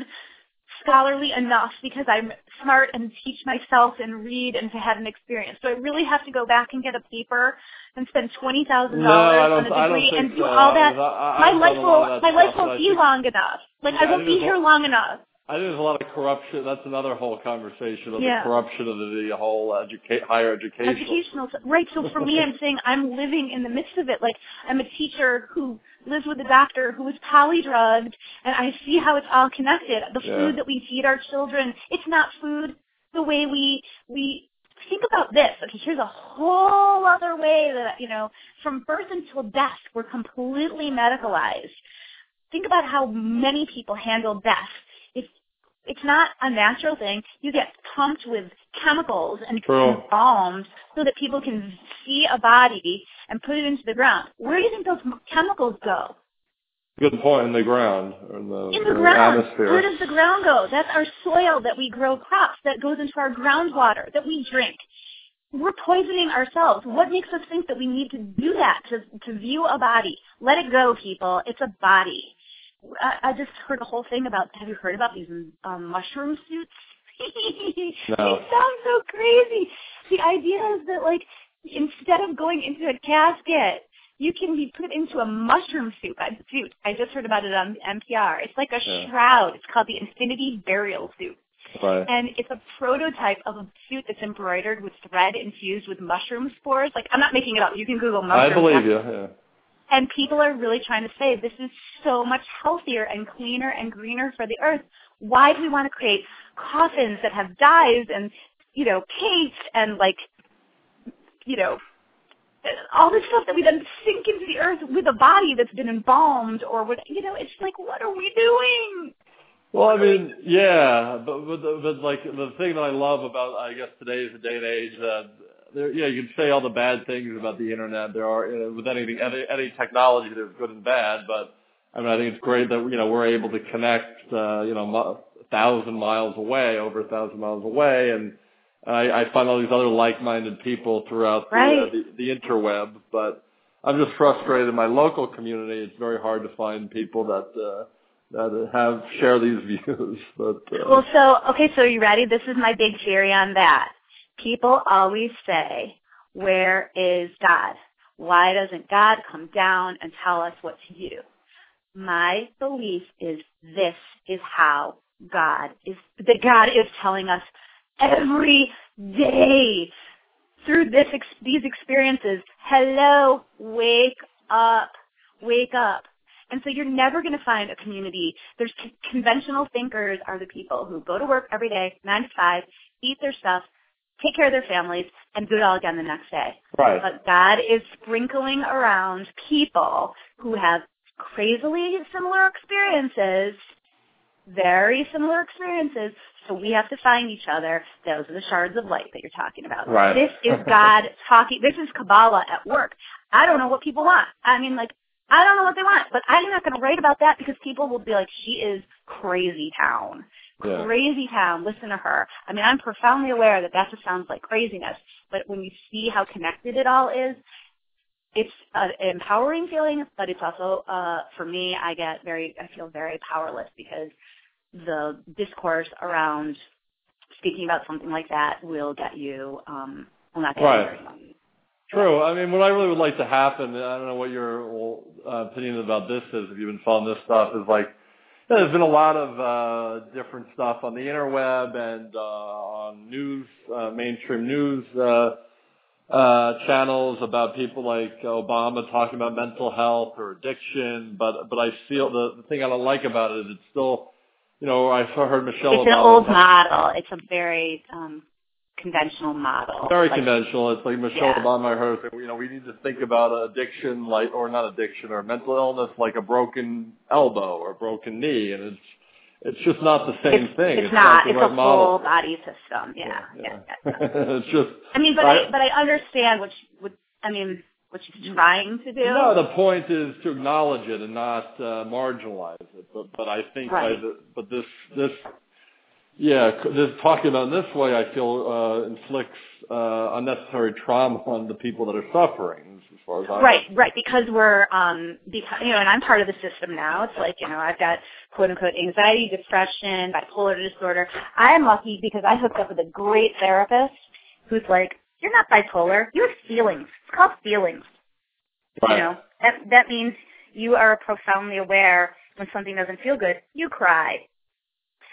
scholarly enough because I'm smart and teach myself and read and to have an experience? Do I really have to go back and get a paper and spend twenty thousand No, dollars on a degree and do so. all that? I- I- my life done a lot will my life won't be long enough. Like Yeah, I I won't be here long enough. I think there's a lot of corruption. That's another whole conversation of Yeah. the corruption of the, the whole educate higher education. educational right so for me i'm saying i'm living in the midst of it like i'm a teacher who lives with a doctor who is polydrugged and i see how it's all connected the Yeah. food that we feed our children it's not food the way we we think about this okay here's a whole other way that you know from birth until death we're completely medicalized think about how many people handle death it's not a natural thing. You get pumped with chemicals and True. balms so that people can see a body and put it into the ground. Where do you think those chemicals go? Good point in the ground, in the, In the in ground. atmosphere. Where does the ground go? That's our soil that we grow crops, that goes into our groundwater, that we drink. We're poisoning ourselves. What makes us think that we need to do that to, to view a body? Let it go, people. It's a body. I, I just heard a whole thing about, have you heard about these um, mushroom suits? (laughs) No. They sound so crazy. The idea is that like, instead of going into a casket, you can be put into a mushroom suit. I, suit. I just heard about it on NPR. It's like a Yeah. shroud. It's called the Infinity Burial Suit. Right. And it's a prototype of a suit that's embroidered with thread infused with mushroom spores. Like, I'm not making it up. You can Google mushroom I believe you. Yeah. And people are really trying to say this is so much healthier and cleaner and greener for the earth. Why do we want to create coffins that have dyes and, you know, paints and like, you know, all this stuff that we then sink into the earth with a body that's been embalmed or what, you know, it's like, what are we doing? Well, I mean, yeah, but but, but like the thing that I love about I guess today's day and age that there, yeah, you can say all the bad things about the internet. There are you know, with anything, any, any technology, there's good and bad. But I mean, I think it's great that you know we're able to connect, uh, you know, a thousand miles away, over a thousand miles away, and I, I find all these other like-minded people throughout the, uh, the, the interweb. But I'm just frustrated in my local community. It's very hard to find people that. Uh, that have share these (laughs) views. But uh, Well, so, okay, so are you ready? This is my big theory on that. People always say, where is God? Why doesn't God come down and tell us what to do? My belief is this is how God is, that God is telling us every day through this, these experiences, hello, wake up, wake up. And so you're never going to find a community. There's conventional thinkers are the people who go to work every day, nine to five, eat their stuff, take care of their families, and do it all again the next day. right, But God is sprinkling around people who have crazily similar experiences, very similar experiences. So we have to find each other. Those are the shards of light that you're talking about. Right. This is God (laughs) talking. This is Kabbalah at work. I don't know what people want. I mean, like, I don't know what they want, but I'm not going to write about that because people will be like, she is crazy town. Yeah. Crazy town. Listen to her. I mean, I'm profoundly aware that that just sounds like craziness, but when you see how connected it all is, it's an empowering feeling, but it's also, uh, for me, I get very, I feel very powerless because the discourse around speaking about something like that will get you, um, will not get Right. you very true. I mean, what I really would like to happen, I don't know what your uh, opinion about this is, if you've been following this stuff, is like, there's been a lot of uh, different stuff on the interweb and uh, on news, uh, mainstream news uh, uh, channels about people like Obama talking about mental health or addiction. But but I feel the, the thing I don't like about it is it's still, you know, I heard Michelle It's an old model. It's a very, um, conventional model. very Like, conventional. It's like Michelle Yeah. Obama. Say, you know, we need to think about addiction, like or not addiction, or mental illness, like a broken elbow or a broken knee, and it's it's just not the same it's, thing. It's, not. the It's right a model. full body system. Yeah, yeah. yeah. (laughs) it's just. I mean, but I- I, but I understand what, she, what I mean, what she's trying to do. No, the point is to acknowledge it and not uh, marginalize it. But but I think by Right. the, but this this yeah this talking about this way I feel uh, inflicts uh, unnecessary trauma on the people that are suffering. As far as I'm Right, right, because we're, um, because, you know, and I'm part of the system now. It's like, you know, I've got quote unquote anxiety, depression, bipolar disorder. I am lucky because I hooked up with a great therapist who's like, you're not bipolar, you have feelings. It's called feelings. Right. You know, that, that means you are profoundly aware when something doesn't feel good, you cry.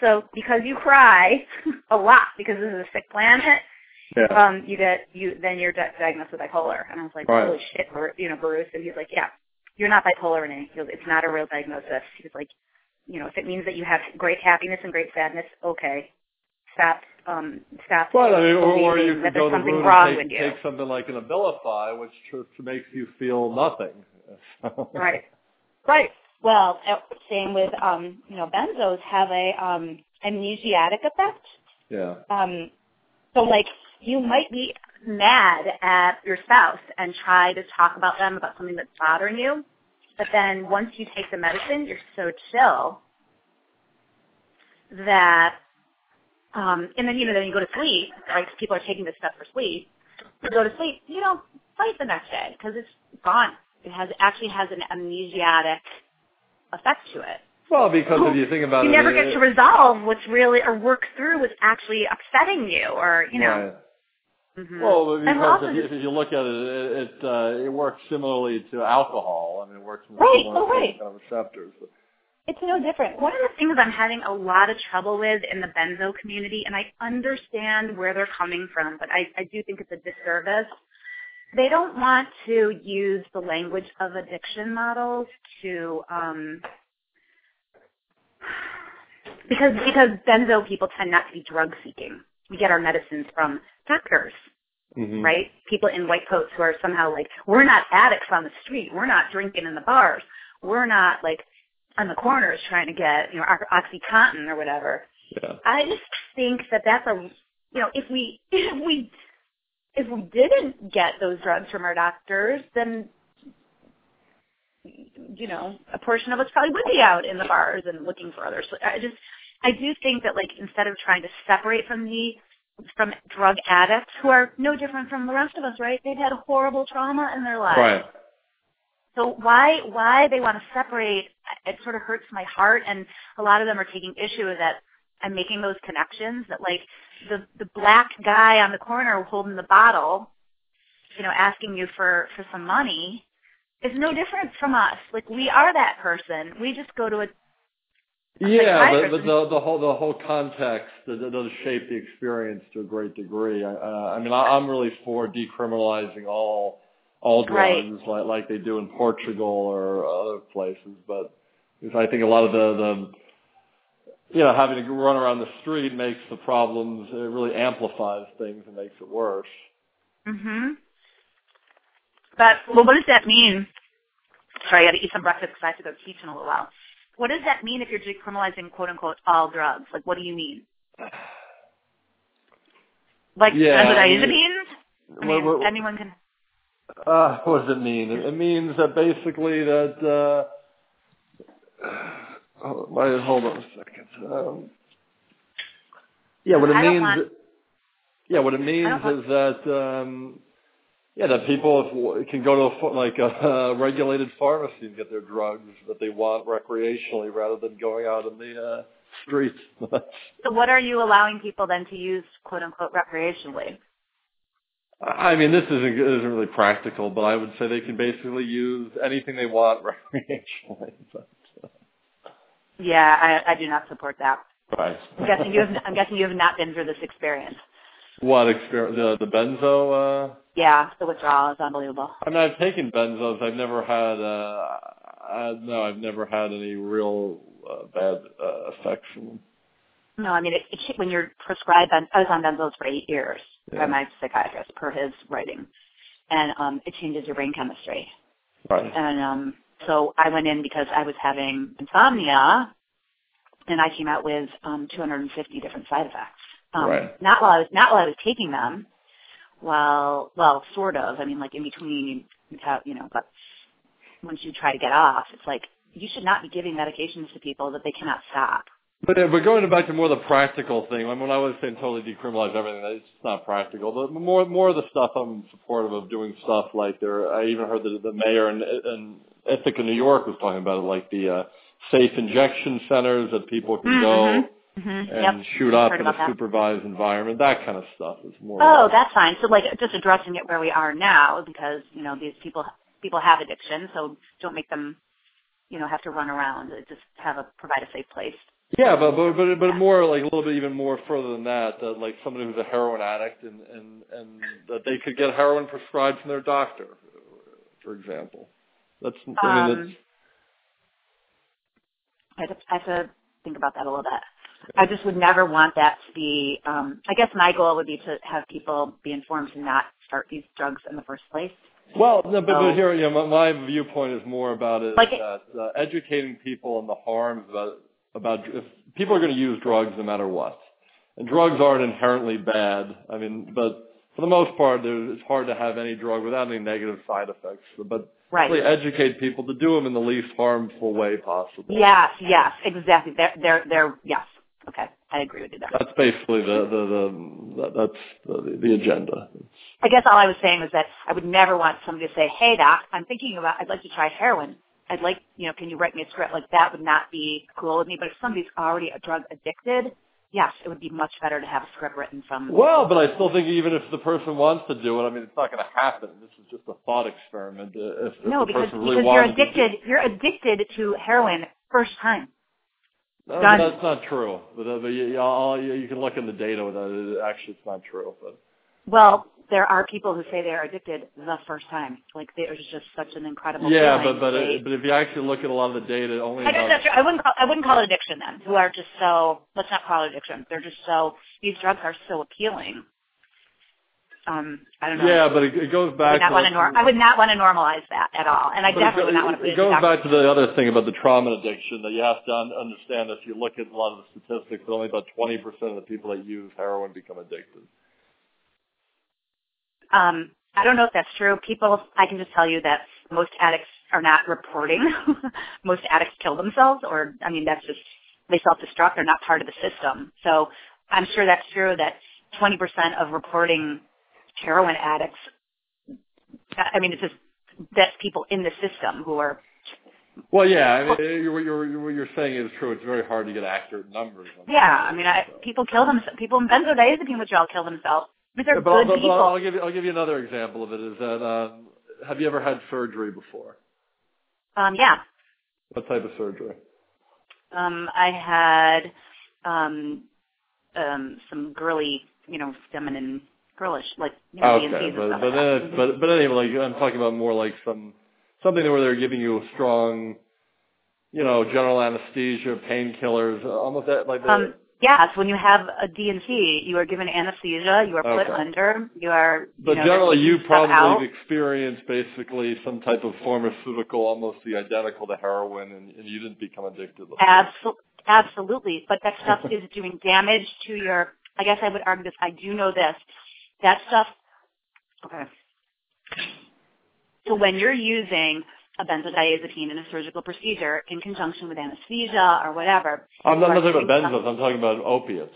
So because you cry (laughs) a lot because this is a sick planet, Yeah. um, you get you then you're diagnosed with bipolar. And I was like, Right. holy shit, you know, Bruce. And he's like, yeah, you're not bipolar. He goes, it's not a real diagnosis. He was like, you know, if it means that you have great happiness and great sadness, okay, stop, um, stop. Well, I mean, or, you could go to the something wrong and take, take something like an Abilify, which makes you feel nothing. (laughs) Right. Right. Well, uh, same with um, you know, benzos have a um amnesiatic effect. Yeah. Um, so like you might be mad at your spouse and try to talk about them about something that's bothering you, but then once you take the medicine, you're so chill that, um, and then you know then you go to sleep. Right? people are taking this stuff for sleep. You go to sleep, you don't fight the next day because it's gone. It has actually has an amnesiatic effect to it Well, because if you think about you it, you never get to resolve what's really or work through what's actually upsetting you or you know Right. Mm-hmm. Well, because if, you- just- if you look at it, it it, uh, it works similarly to alcohol. I mean, it works with Right, similar oh, right. kind of receptors. It's no different. One of the things I'm having a lot of trouble with in the benzo community, and I understand where they're coming from, but I, I do think it's a disservice. They don't want to use the language of addiction models to, um, because because benzo people tend not to be drug seeking. We get our medicines from doctors, Mm-hmm. right? People in white coats who are somehow like, we're not addicts on the street. We're not drinking in the bars. We're not like on the corners trying to get, you know, OxyContin or whatever. Yeah. I just think that that's a, you know, if we, (laughs) if we, if we didn't get those drugs from our doctors, then, you know, a portion of us probably would be out in the bars and looking for others. So I just, I do think that like instead of trying to separate from the, from drug addicts who are no different from the rest of us, right? They've had horrible trauma in their lives. Right. So why why they want to separate? It sort of hurts my heart, and a lot of them are taking issue with that. I'm making those connections that like the the black guy on the corner holding the bottle, you know, asking you for for some money, is no different from us. Like we are that person. We just go to a Yeah, but, but the the whole the whole context does shape the experience to a great degree. I, uh, I mean, I, I'm really for decriminalizing all all drugs Right. like like they do in Portugal or other places. But because I think a lot of the the you know having to run around the street makes the problems. It really amplifies things and makes it worse. Mhm. But well, what does that mean? Sorry, I got to eat some breakfast because I have to go teach in a little while. What does that mean if you're decriminalizing "quote unquote" all drugs? Like, what do you mean? Like Yeah, I mean- benzodiazepines? I mean, What- what- anyone can. Uh, what does it mean? It, it means that basically that. Uh, oh, my, hold on a second. Um, yeah, what it means. want- yeah, what it means want- is that. Um, yeah, that people can go to a, like a, (laughs) a regulated pharmacy and get their drugs that they want recreationally rather than going out in the uh, streets. (laughs) So, what are you allowing people then to use "quote unquote" recreationally? I mean, this isn't isn't really practical, but I would say they can basically use anything they want (laughs) recreationally. Yeah, I, I do not support that. Right. I'm guessing you have. I'm guessing you have not been through this experience. what experience? The the benzo. Uh, Yeah, the withdrawal is unbelievable. I mean, I've taken benzos. I've never had. Uh, uh, no, I've never had any real uh, bad uh, effects from them. No, I mean, it, it, when you're prescribed, ben- I was on benzos for eight years Yeah. by my psychiatrist per his writing, and um, it changes your brain chemistry. Right. And um, so I went in because I was having insomnia, and I came out with um, 250 different side effects. Um, Right. Not while I was not while I was taking them. While well, sort of. I mean, like in between, you you know. But once you try to get off, it's like you should not be giving medications to people that they cannot stop. But uh, but going back to more the practical thing, I mean, when I was saying totally decriminalize everything, it's just not practical. But more more of the stuff I'm supportive of doing stuff like there. I even heard that the mayor in, in Ithaca, New York, was talking about it, like the uh, safe injection centers that people can go Mm-hmm. and Yep. shoot up in a that. supervised environment. That kind of stuff is more. Oh, that's fine. So like just addressing it where we are now because, you know, these people people have addiction, so don't make them, you know, have to run around. Just have a provide a safe place. Yeah, but but but but more like a little bit even more further than that. That like somebody who's a heroin addict and and and that they could get heroin prescribed from their doctor, for example. That's I mean Um, I have, to, I have to think about that a little bit. I just would never want that to be. Um, I guess my goal would be to have people be informed to not start these drugs in the first place. well, no, but So- but here, you know, my, my viewpoint is more about it Like- that uh, educating people on the harms about about if people are going to use drugs no matter what, and drugs aren't inherently bad. I mean, but for the most part, it's hard to have any drug without any negative side effects. But Right. really educate people to do them in the least harmful way possible. Yes, yes, exactly. They're, they're, they're, yes. Okay, I agree with you there. That's basically the the, the that, that's the, the agenda. I guess all I was saying was that I would never want somebody to say, "Hey, doc, I'm thinking about. I'd like to try heroin. I'd like, you know, can you write me a script?" Like that would not be cool with me. But if somebody's already a drug addicted, yes, it would be much better to have a script written from. Well, but I still think even if the person wants to do it, I mean, it's not going to happen. This is just a thought experiment. If, if no, because, really because you're addicted. You're addicted to heroin first time. No, that's not true. But, uh, but you, you, you you can look in the data that. Actually, it's not true. But Well, there are people who say they are addicted the first time. Like there's just such an incredible yeah, but but it, but if you actually look at a lot of the data, only I, guess that's true. I wouldn't call I wouldn't call it addiction then. Who are just so let's not call it addiction. They're just so these drugs are so appealing. Um, I don't know. yeah, but it, it goes I back. would not to want to the- nor- I would not want to normalize that at all, and I definitely it, would not want to it goes back to the other thing about the trauma and addiction that you have to un- understand. If you look at a lot of the statistics, that only about 20% of the people that use heroin become addicted. Um, I don't know if that's true. People, I can just tell you that most addicts are not reporting. (laughs) most addicts kill themselves, or I mean, that's just they self-destruct. They're not part of the system. So I'm sure that's true. That 20% of reporting heroin addicts. I mean, it's just that's people in the system who are. Well, yeah, I mean, you're, what you're, you're, what you're saying is true. It's very hard to get accurate numbers. on Yeah. I mean, I, people kill themselves. People in benzodiazepine withdrawal kill themselves. Mean, they're Yeah, but, I'll, good but, but people. I'll give you I'll give you another example of it. Is that um, have you ever had surgery before? um, yeah. What type of surgery? Um, I had um, um, some girly, you know, feminine, girlish, like you know, Okay, but but like then but but anyway, like I'm talking about more like some something where they're giving you a strong, you know, general anesthesia, painkillers, almost that like the, Um, yes, when you have a D&C, you are given anesthesia, you are put Okay. under, you are. You But know, generally, you out. probably experienced basically some type of pharmaceutical, almost the identical to heroin, and, and you didn't become addicted. Absol- absolutely, Absolutely, but that stuff is doing damage to your. I guess I would argue this. I do know this. That stuff. Okay. So when you're using a benzodiazepine in a surgical procedure in conjunction with anesthesia or whatever, I'm not, you I'm are not talking about benzos. I'm talking about opiates.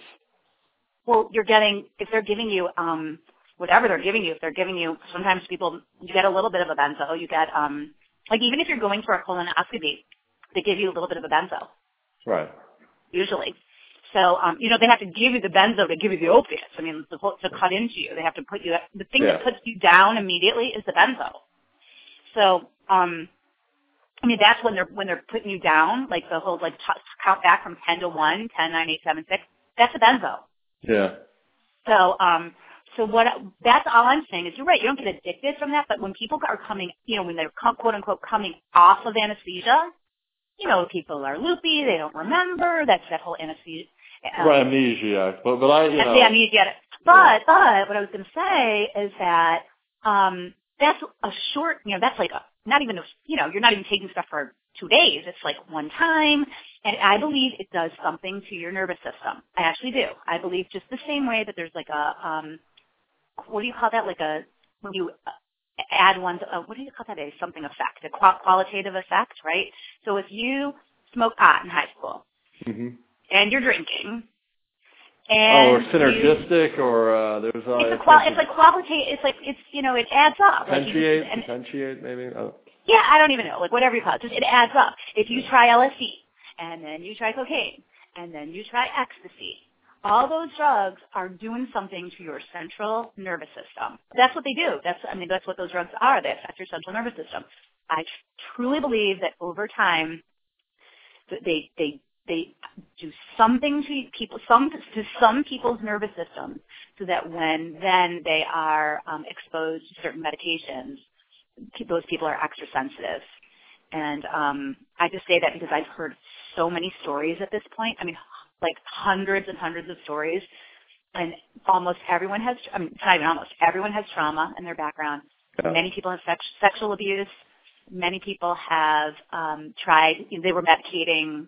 well, you're getting if they're giving you um whatever they're giving you, if they're giving you sometimes people you get a little bit of a benzo, you get um like even if you're going for a colonoscopy, they give you a little bit of a benzo Right. usually. So um you know they have to give you the benzo to give you the opiates. I mean to, to cut into you, they have to put you the thing that puts you down immediately is the benzo. So um I mean that's when they're when they're putting you down, like the whole like t- count back from ten to one, ten, nine, eight, seven, six. That's a benzo. Yeah. So, um, so what? That's all I'm saying is you're right. You don't get addicted from that, but when people are coming, you know, when they're quote unquote coming off of anesthesia, you know, people are loopy. They don't remember. That's that whole anesthesia. Um, right. Amnesia. But but I you know. the amnesia. But but what I was going to say is that um, that's a short. You know, that's like a, not even you know you're not even taking stuff for two days. It's like one time, and I believe it does something to your nervous system. I actually do. I believe just the same way that there's like a um, what do you call that? Like a when you uh, add one. To, uh, what do you call that? A something effect, a qual- qualitative effect, right? So if you smoke pot in high school hmm and you're drinking. Oh, And or you- synergistic, or uh, there's uh, it's a qual- it's like qualitative. It's like it's you know it adds up. Potentiate, and, potentiate, maybe. Oh. yeah, I don't even know. Like whatever you call it, just it adds up. If you try LSD and then you try cocaine and then you try ecstasy, all those drugs are doing something to your central nervous system. That's what they do. That's I mean that's what those drugs are. They affect your central nervous system. I truly believe that over time they they they do something to people some to some people's nervous systems so that when then they are um, exposed to certain medications those people are extra sensitive. And um i just say that because i've heard so many stories at this point i mean like hundreds and hundreds of stories and almost everyone has i mean not even almost everyone has trauma in their background. Yeah. many people have sex, sexual abuse. Many people have um tried you know, they were medicating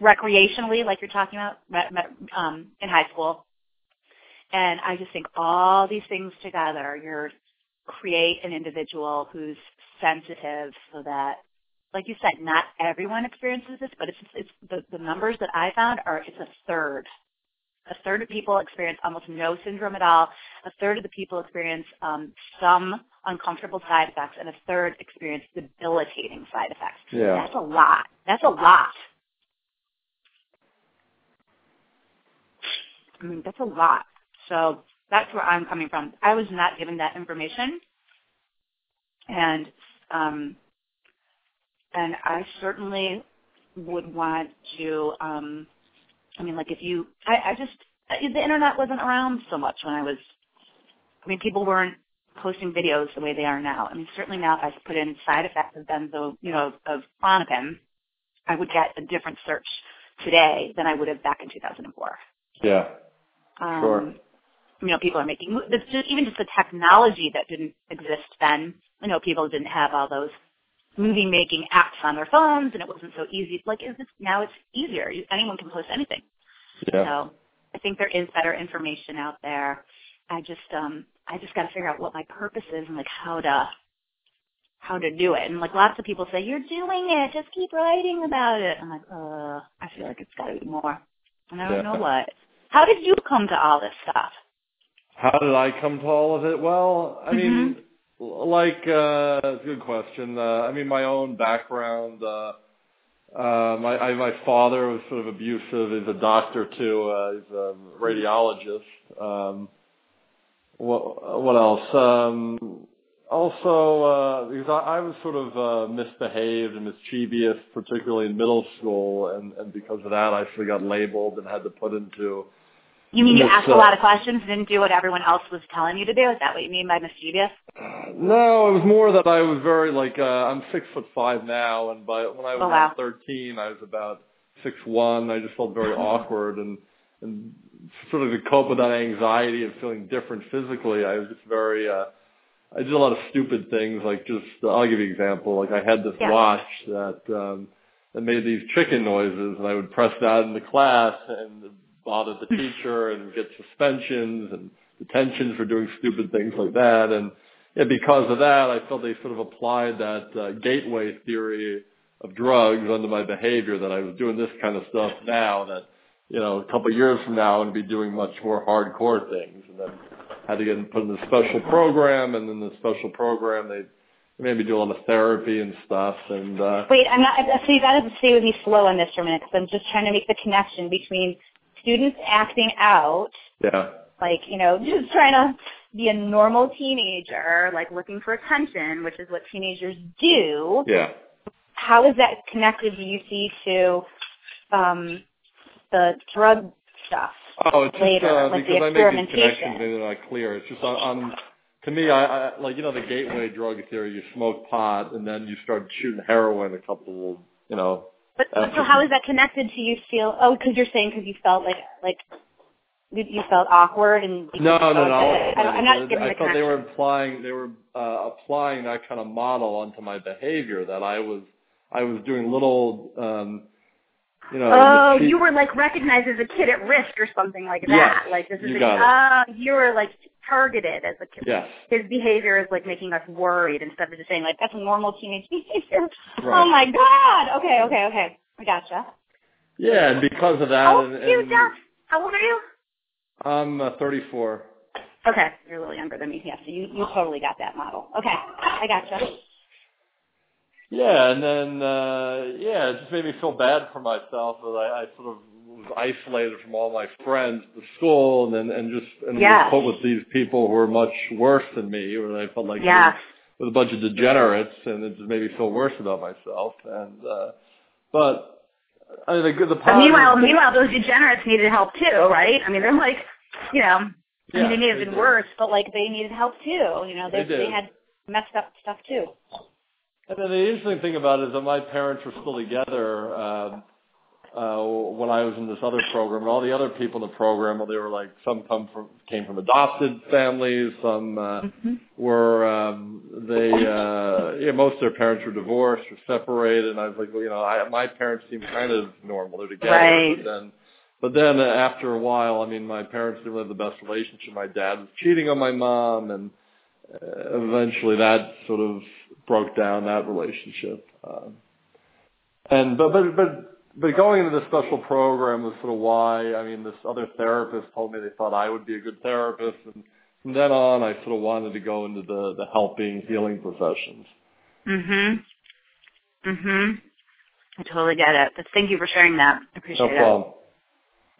recreationally like you're talking about um in high school. And i just think all these things together you're create an individual who's sensitive so that like you said not everyone experiences this but it's it's the, the numbers that i found are it's a third. A third of people experience almost no syndrome at all. A third of the people experience um, some uncomfortable side effects and a third experience debilitating side effects. Yeah. that's a lot. That's a lot I mean, that's a lot. So that's where I'm coming from. I was not given that information, and um, and I certainly would want to. Um, I mean, like if you, I, I just the internet wasn't around so much when I was. I mean, people weren't posting videos the way they are now. I mean, certainly now if I put in side effects of benzo, you know, of Klonopin, I would get a different search today than I would have back in 2004. Yeah. Um, Sure. You know, people are making just, even just the technology that didn't exist then. You know, people didn't have all those movie making apps on their phones, and it wasn't so easy. Like it's, now, it's easier. Anyone can post anything. Yeah. So I think there is better information out there. I just um I just got to figure out what my purpose is and like how to how to do it. And like lots of people say, you're doing it. Just keep writing about it. I'm like, uh, I feel like it's got to be more. And I don't Yeah. know what. How did you come to all this stuff? How did I come to all of it? Well, I mean, Mm-hmm. like, uh, it's a good question. Uh, I mean, my own background, uh, uh, my, I, my father was sort of abusive. He's a doctor too. Uh, he's a radiologist. Um, what, what else? Um, also, uh, because I, I was sort of, uh, misbehaved and mischievous, particularly in middle school. And, and because of that, I sort of got labeled and had to put into, You mean you asked a uh, lot of questions and didn't do what everyone else was telling you to do? Is that what you mean by mischievous? Uh, No, it was more that I was very like uh, I'm six foot five now, and by when I was Oh, wow. thirteen, I was about six one. I just felt very awkward, and and sort of to cope with that anxiety of feeling different physically, I was just very. uh I did a lot of stupid things, like just I'll give you an example. Like I had this Yeah. watch that um that made these chicken noises, and I would press that in the class and bother the teacher and get suspensions and detentions for doing stupid things like that. And yeah, because of that, I felt they sort of applied that uh, gateway theory of drugs onto my behavior that I was doing this kind of stuff now that, you know, a couple of years from now I'm be doing much more hardcore things. And then had to get put in a special program and in the special program they made me do a lot of therapy and stuff and uh Wait, I'm not. So you got to stay with me slow on this for a minute because I'm just trying to make the connection between students acting out, yeah. like you know, (laughs) just trying to be a normal teenager, like looking for attention, which is what teenagers do. Yeah. How is that connected? Do you see to um, the drug stuff? Oh, it's just later, uh, like the because I make these experimentation. connections, maybe they're not clear. It's just on, on to me, I, I like you know the gateway drug theory. You smoke pot and then you start shooting heroin a couple, you know. But After- so how is that connected to you feel? Oh, because you're saying because you felt like like you felt awkward and No, no, felt no. I I'm not I getting the thought they were implying they were uh, applying that kind of model onto my behavior. That I was I was doing little, um, you know. Oh, you were like recognized as a kid at risk or something like Yes, that. Like this is you a, uh, you were like targeted as a kid. Yes. His behavior is like making us worried instead of just saying like that's normal teenage (laughs) behavior. Right. Oh my god. Okay, okay, okay. I gotcha. Yeah, and because of that, How old and, are you, and Jeff? How old are you? I'm uh, 34. Okay, you're a little younger than me. Yeah, so you you totally got that model. Okay, I gotcha. Yeah, and then uh yeah, it just made me feel bad for myself that I, I sort of was isolated from all my friends at school and then and just and Yes. was put with these people who were much worse than me, where I felt like Yes. with a bunch of degenerates and it just made me feel worse about myself. And uh but I mean the the But meanwhile, meanwhile, those degenerates needed help too, right? I mean, they're like, you know, I mean, they may have they been did. worse, but like they needed help too. You know, they They they had messed up stuff too. And then the interesting thing about it is that my parents were still together um, uh, when I was in this other program, and all the other people in the program, well, they were like some come from came from adopted families, some uh, Mm-hmm. were um, they uh, yeah, most of their parents were divorced or separated, and I was like, well, you know, I, my parents seem kind of normal, they're together, Right. but then. But then uh, after a while, I mean, my parents didn't have the best relationship. My dad was cheating on my mom, and uh, eventually that sort of broke down that relationship. Um, and but but but but going into the special program was sort of why. I mean, this other therapist told me they thought I would be a good therapist, and from then on, I sort of wanted to go into the the helping, healing professions. Mhm. Mhm. I totally get it. But thank you for sharing that. I No appreciate it. problem.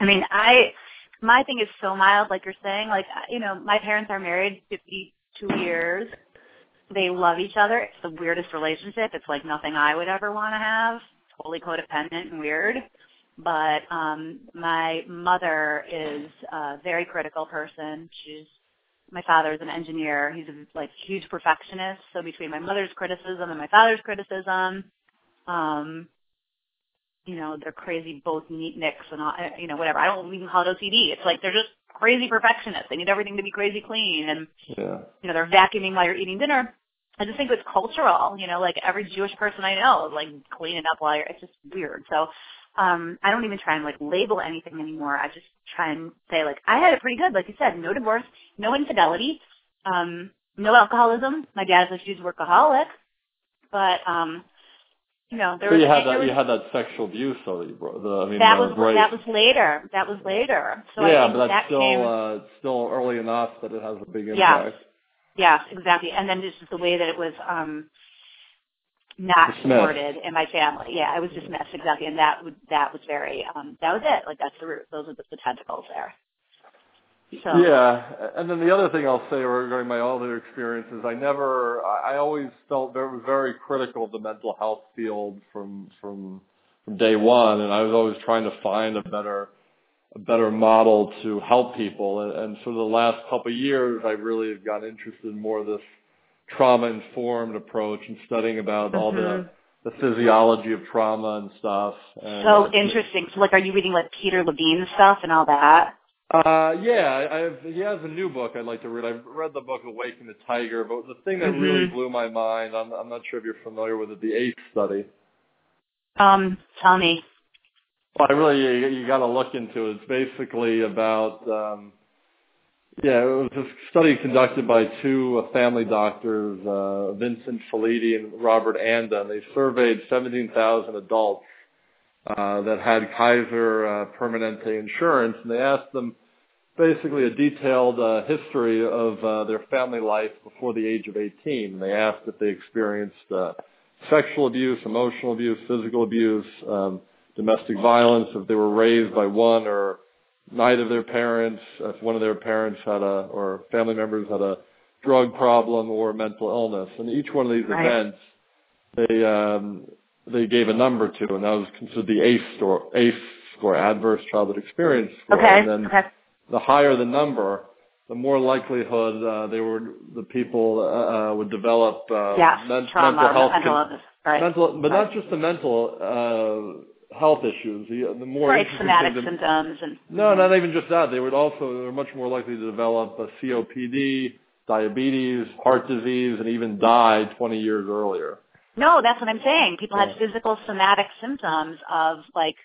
I mean, I my thing is so mild, like you're saying. Like you know, my parents are married 52 years. They love each other. It's the weirdest relationship. It's like nothing I would ever want to have. Totally codependent and weird. But um my mother is a very critical person. She's my father's an engineer. He's a like huge perfectionist. So between my mother's criticism and my father's criticism, um, you know, they're crazy, both neat nicks and all, you know, whatever. I don't even call it OCD. It's like they're just crazy perfectionists. They need everything to be crazy clean, and Yeah. you know, they're vacuuming while you're eating dinner. I just think it's cultural. You know, like every Jewish person I know, is like cleaning up while you're. It's just weird. So. Um, I don't even try and like label anything anymore. I just try and say like I had it pretty good, like you said, no divorce, no infidelity, um, no alcoholism. My dad's a huge workaholic, but um, you know, there So was you had that was- you had that sexual abuse you brought. The, I mean, that was rape. that was later. That was later. So yeah, I think but that's that still came. uh, it's still early enough that it has a big impact. yeah, exactly. And then just the way that it was um not supported in my family. Yeah, I was dismissed exactly, and that would that was very um that was it. Like that's the root. Those are the, the tentacles there. So Yeah, and then the other thing I'll say regarding my other experiences, I never, I I always felt very, very critical of the mental health field from from from day one, and I was always trying to find a better a better model to help people. And, and for the last couple of years, I really have gotten interested in more of this trauma-informed approach and studying about all the Mhm. the physiology of trauma and stuff. And, so interesting. So like, are you reading like Peter Levine stuff and all that? Uh, yeah, I- I've, he has a new book I'd like to read. I've read the book Awaken the Tiger, but the thing that really Mhm. blew my mind, I'm, I'm not sure if you're familiar with it, the ACE study. Um, tell me. Well, I really, you, you got to look into it. It's basically about, um, yeah, it was a study conducted by two uh, family doctors, uh, Vincent Felitti and Robert Anda, and they surveyed 17,000 adults uh, that had Kaiser uh, Permanente insurance, and they asked them basically a detailed uh, history of uh, their family life before the age of 18. They asked if they experienced uh, sexual abuse, emotional abuse, physical abuse, um, domestic violence, if they were raised by one or neither of their parents, if one of their parents had a, or family members had a drug problem or mental illness. And each one of these Right. events, they, um, they gave a number to, and that was considered the ACE score, ACE score, Adverse Childhood Experience score. Okay. And then Okay. the higher the number, the more likelihood uh, they were the people uh, uh, would develop uh, Yeah. men- Trauma. mental health, mental con-. Right. mental, but Right. not just the mental uh, health issues. The, the more right. Somatic symptoms and. no, mm-hmm. not even just that. They would also they were much more likely to develop a COPD, diabetes, heart disease, and even die 20 years earlier. No, that's what I'm saying. People Yeah. had physical somatic symptoms of like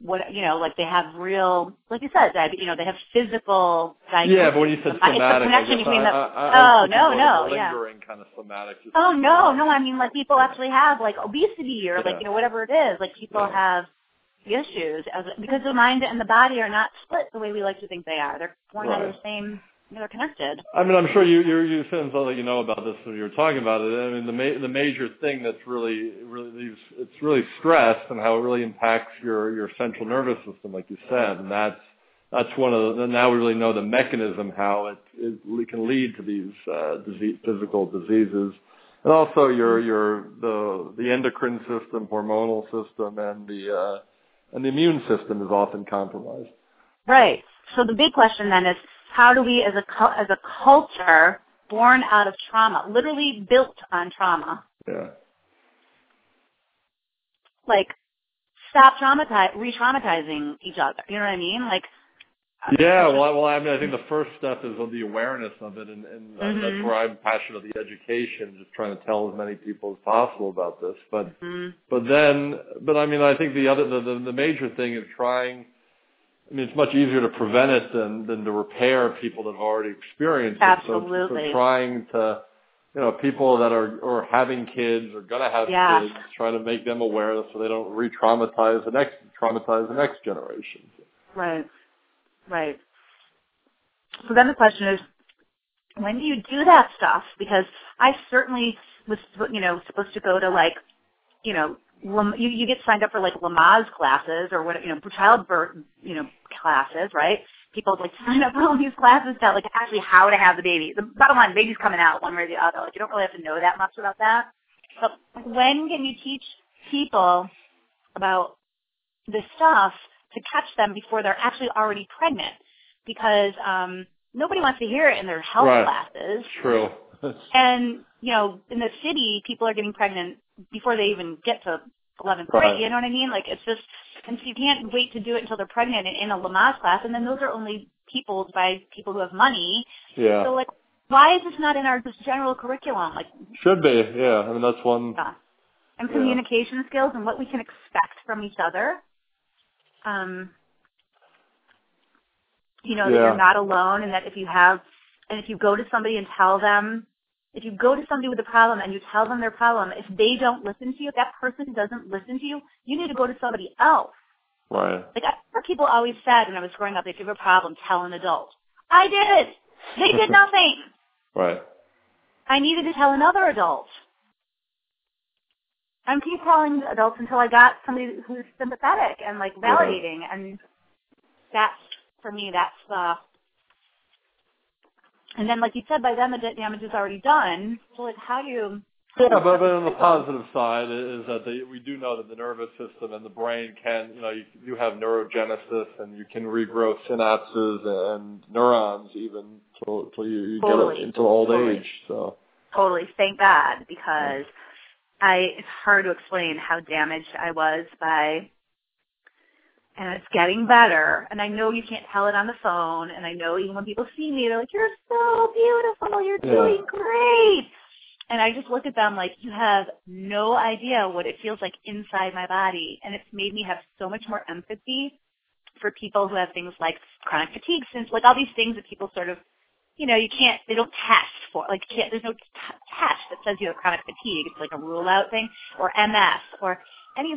what you know, like they have real, like you said, diabetes. You know, they have physical diabetes. Yeah, but when you said It's the somatic, I connection between I, the. I, I, oh no, no, yeah. lingering kind of somatic. Oh no, no. I mean, like people actually have like obesity or like you know whatever it is. Like people Yeah. have issues as because the mind and the body are not split the way we like to think they are. They're born out of the same. They're connected. I mean, I'm sure you you you like you know about this when you were talking about it. I mean, the ma- the major thing that's really really it's really stress and how it really impacts your your central nervous system, like you said, and that's that's one of the now we really know the mechanism how it it can lead to these uh, disease, physical diseases, and also your your the the endocrine system, hormonal system, and the uh, and the immune system is often compromised. Right. So the big question then is, how do we, as a as a culture, born out of trauma, literally built on trauma, Yeah. like stop traumatize, re-traumatizing each other? You know what I mean? Like. Yeah, well, I, well, I mean, I think the first step is on the awareness of it, and, and uh, Mhm. that's where I'm passionate of the education, just trying to tell as many people as possible about this. But Mhm. but then, but I mean, I think the other the, the, the major thing is trying. I mean, it's much easier to prevent it than than to repair people that have already experienced it. Absolutely. So, trying to, you know, people that are or having kids or gonna have Yes. kids, trying to make them aware so they don't re-traumatize the next traumatize the next generation. Right. Right. So then the question is, when do you do that stuff? Because I certainly was, you know, supposed to go to like, you know, you, you get signed up for like Lamaze classes or what, you know, childbirth, you know, classes, right? people like (laughs) sign up for all these classes to like actually how to have the baby. The bottom line, the baby's coming out one way or the other. Like you don't really have to know that much about that. But when can you teach people about this stuff to catch them before they're actually already pregnant? Because um nobody wants to hear it in their health Right. classes. True. (laughs) And, you know, in the city, people are getting pregnant before they even get to 11th grade. Right. You know what I mean? Like, it's just, and so you can't wait to do it until they're pregnant in, in a Lamaze class. And then those are only peopled by people who have money. yeah. So, like, why is this not in our just general curriculum? Like, Should be. Yeah. I mean, that's one. uh, and Yeah. communication skills and what we can expect from each other. Um, you know, that you're not alone and that if you have, and if you go to somebody and tell them, if you go to somebody with a problem and you tell them their problem, if they don't listen to you, that person doesn't listen to you, you need to go to somebody else. Right. Like I remember people always said when I was growing up, if you have a problem, tell an adult. I did. They did (laughs) nothing. Right. I needed to tell another adult. I'm keep calling adults until I got somebody who's sympathetic and like Yeah. validating, and that's for me. That's the. And then, like you said, by then the damage is already done. So, like, how do you? Yeah, but, but on the positive side is that we do know that the nervous system and the brain can, you know, you, you have neurogenesis and you can regrow synapses and neurons even till, till you, you Totally. get into old Totally. age. So Totally, thank God, because I it's hard to explain how damaged I was by and it's getting better. And I know you can't tell it on the phone and I know even when people see me they're like, You're so beautiful, you're Yeah. doing great and I just look at them like you have no idea what it feels like inside my body and it's made me have so much more empathy for people who have things like chronic fatigue since like all these things that people sort of you know, you can't, they don't test for, like, can't, there's no t- test that says you have chronic fatigue. It's like a rule out thing, or MS, or any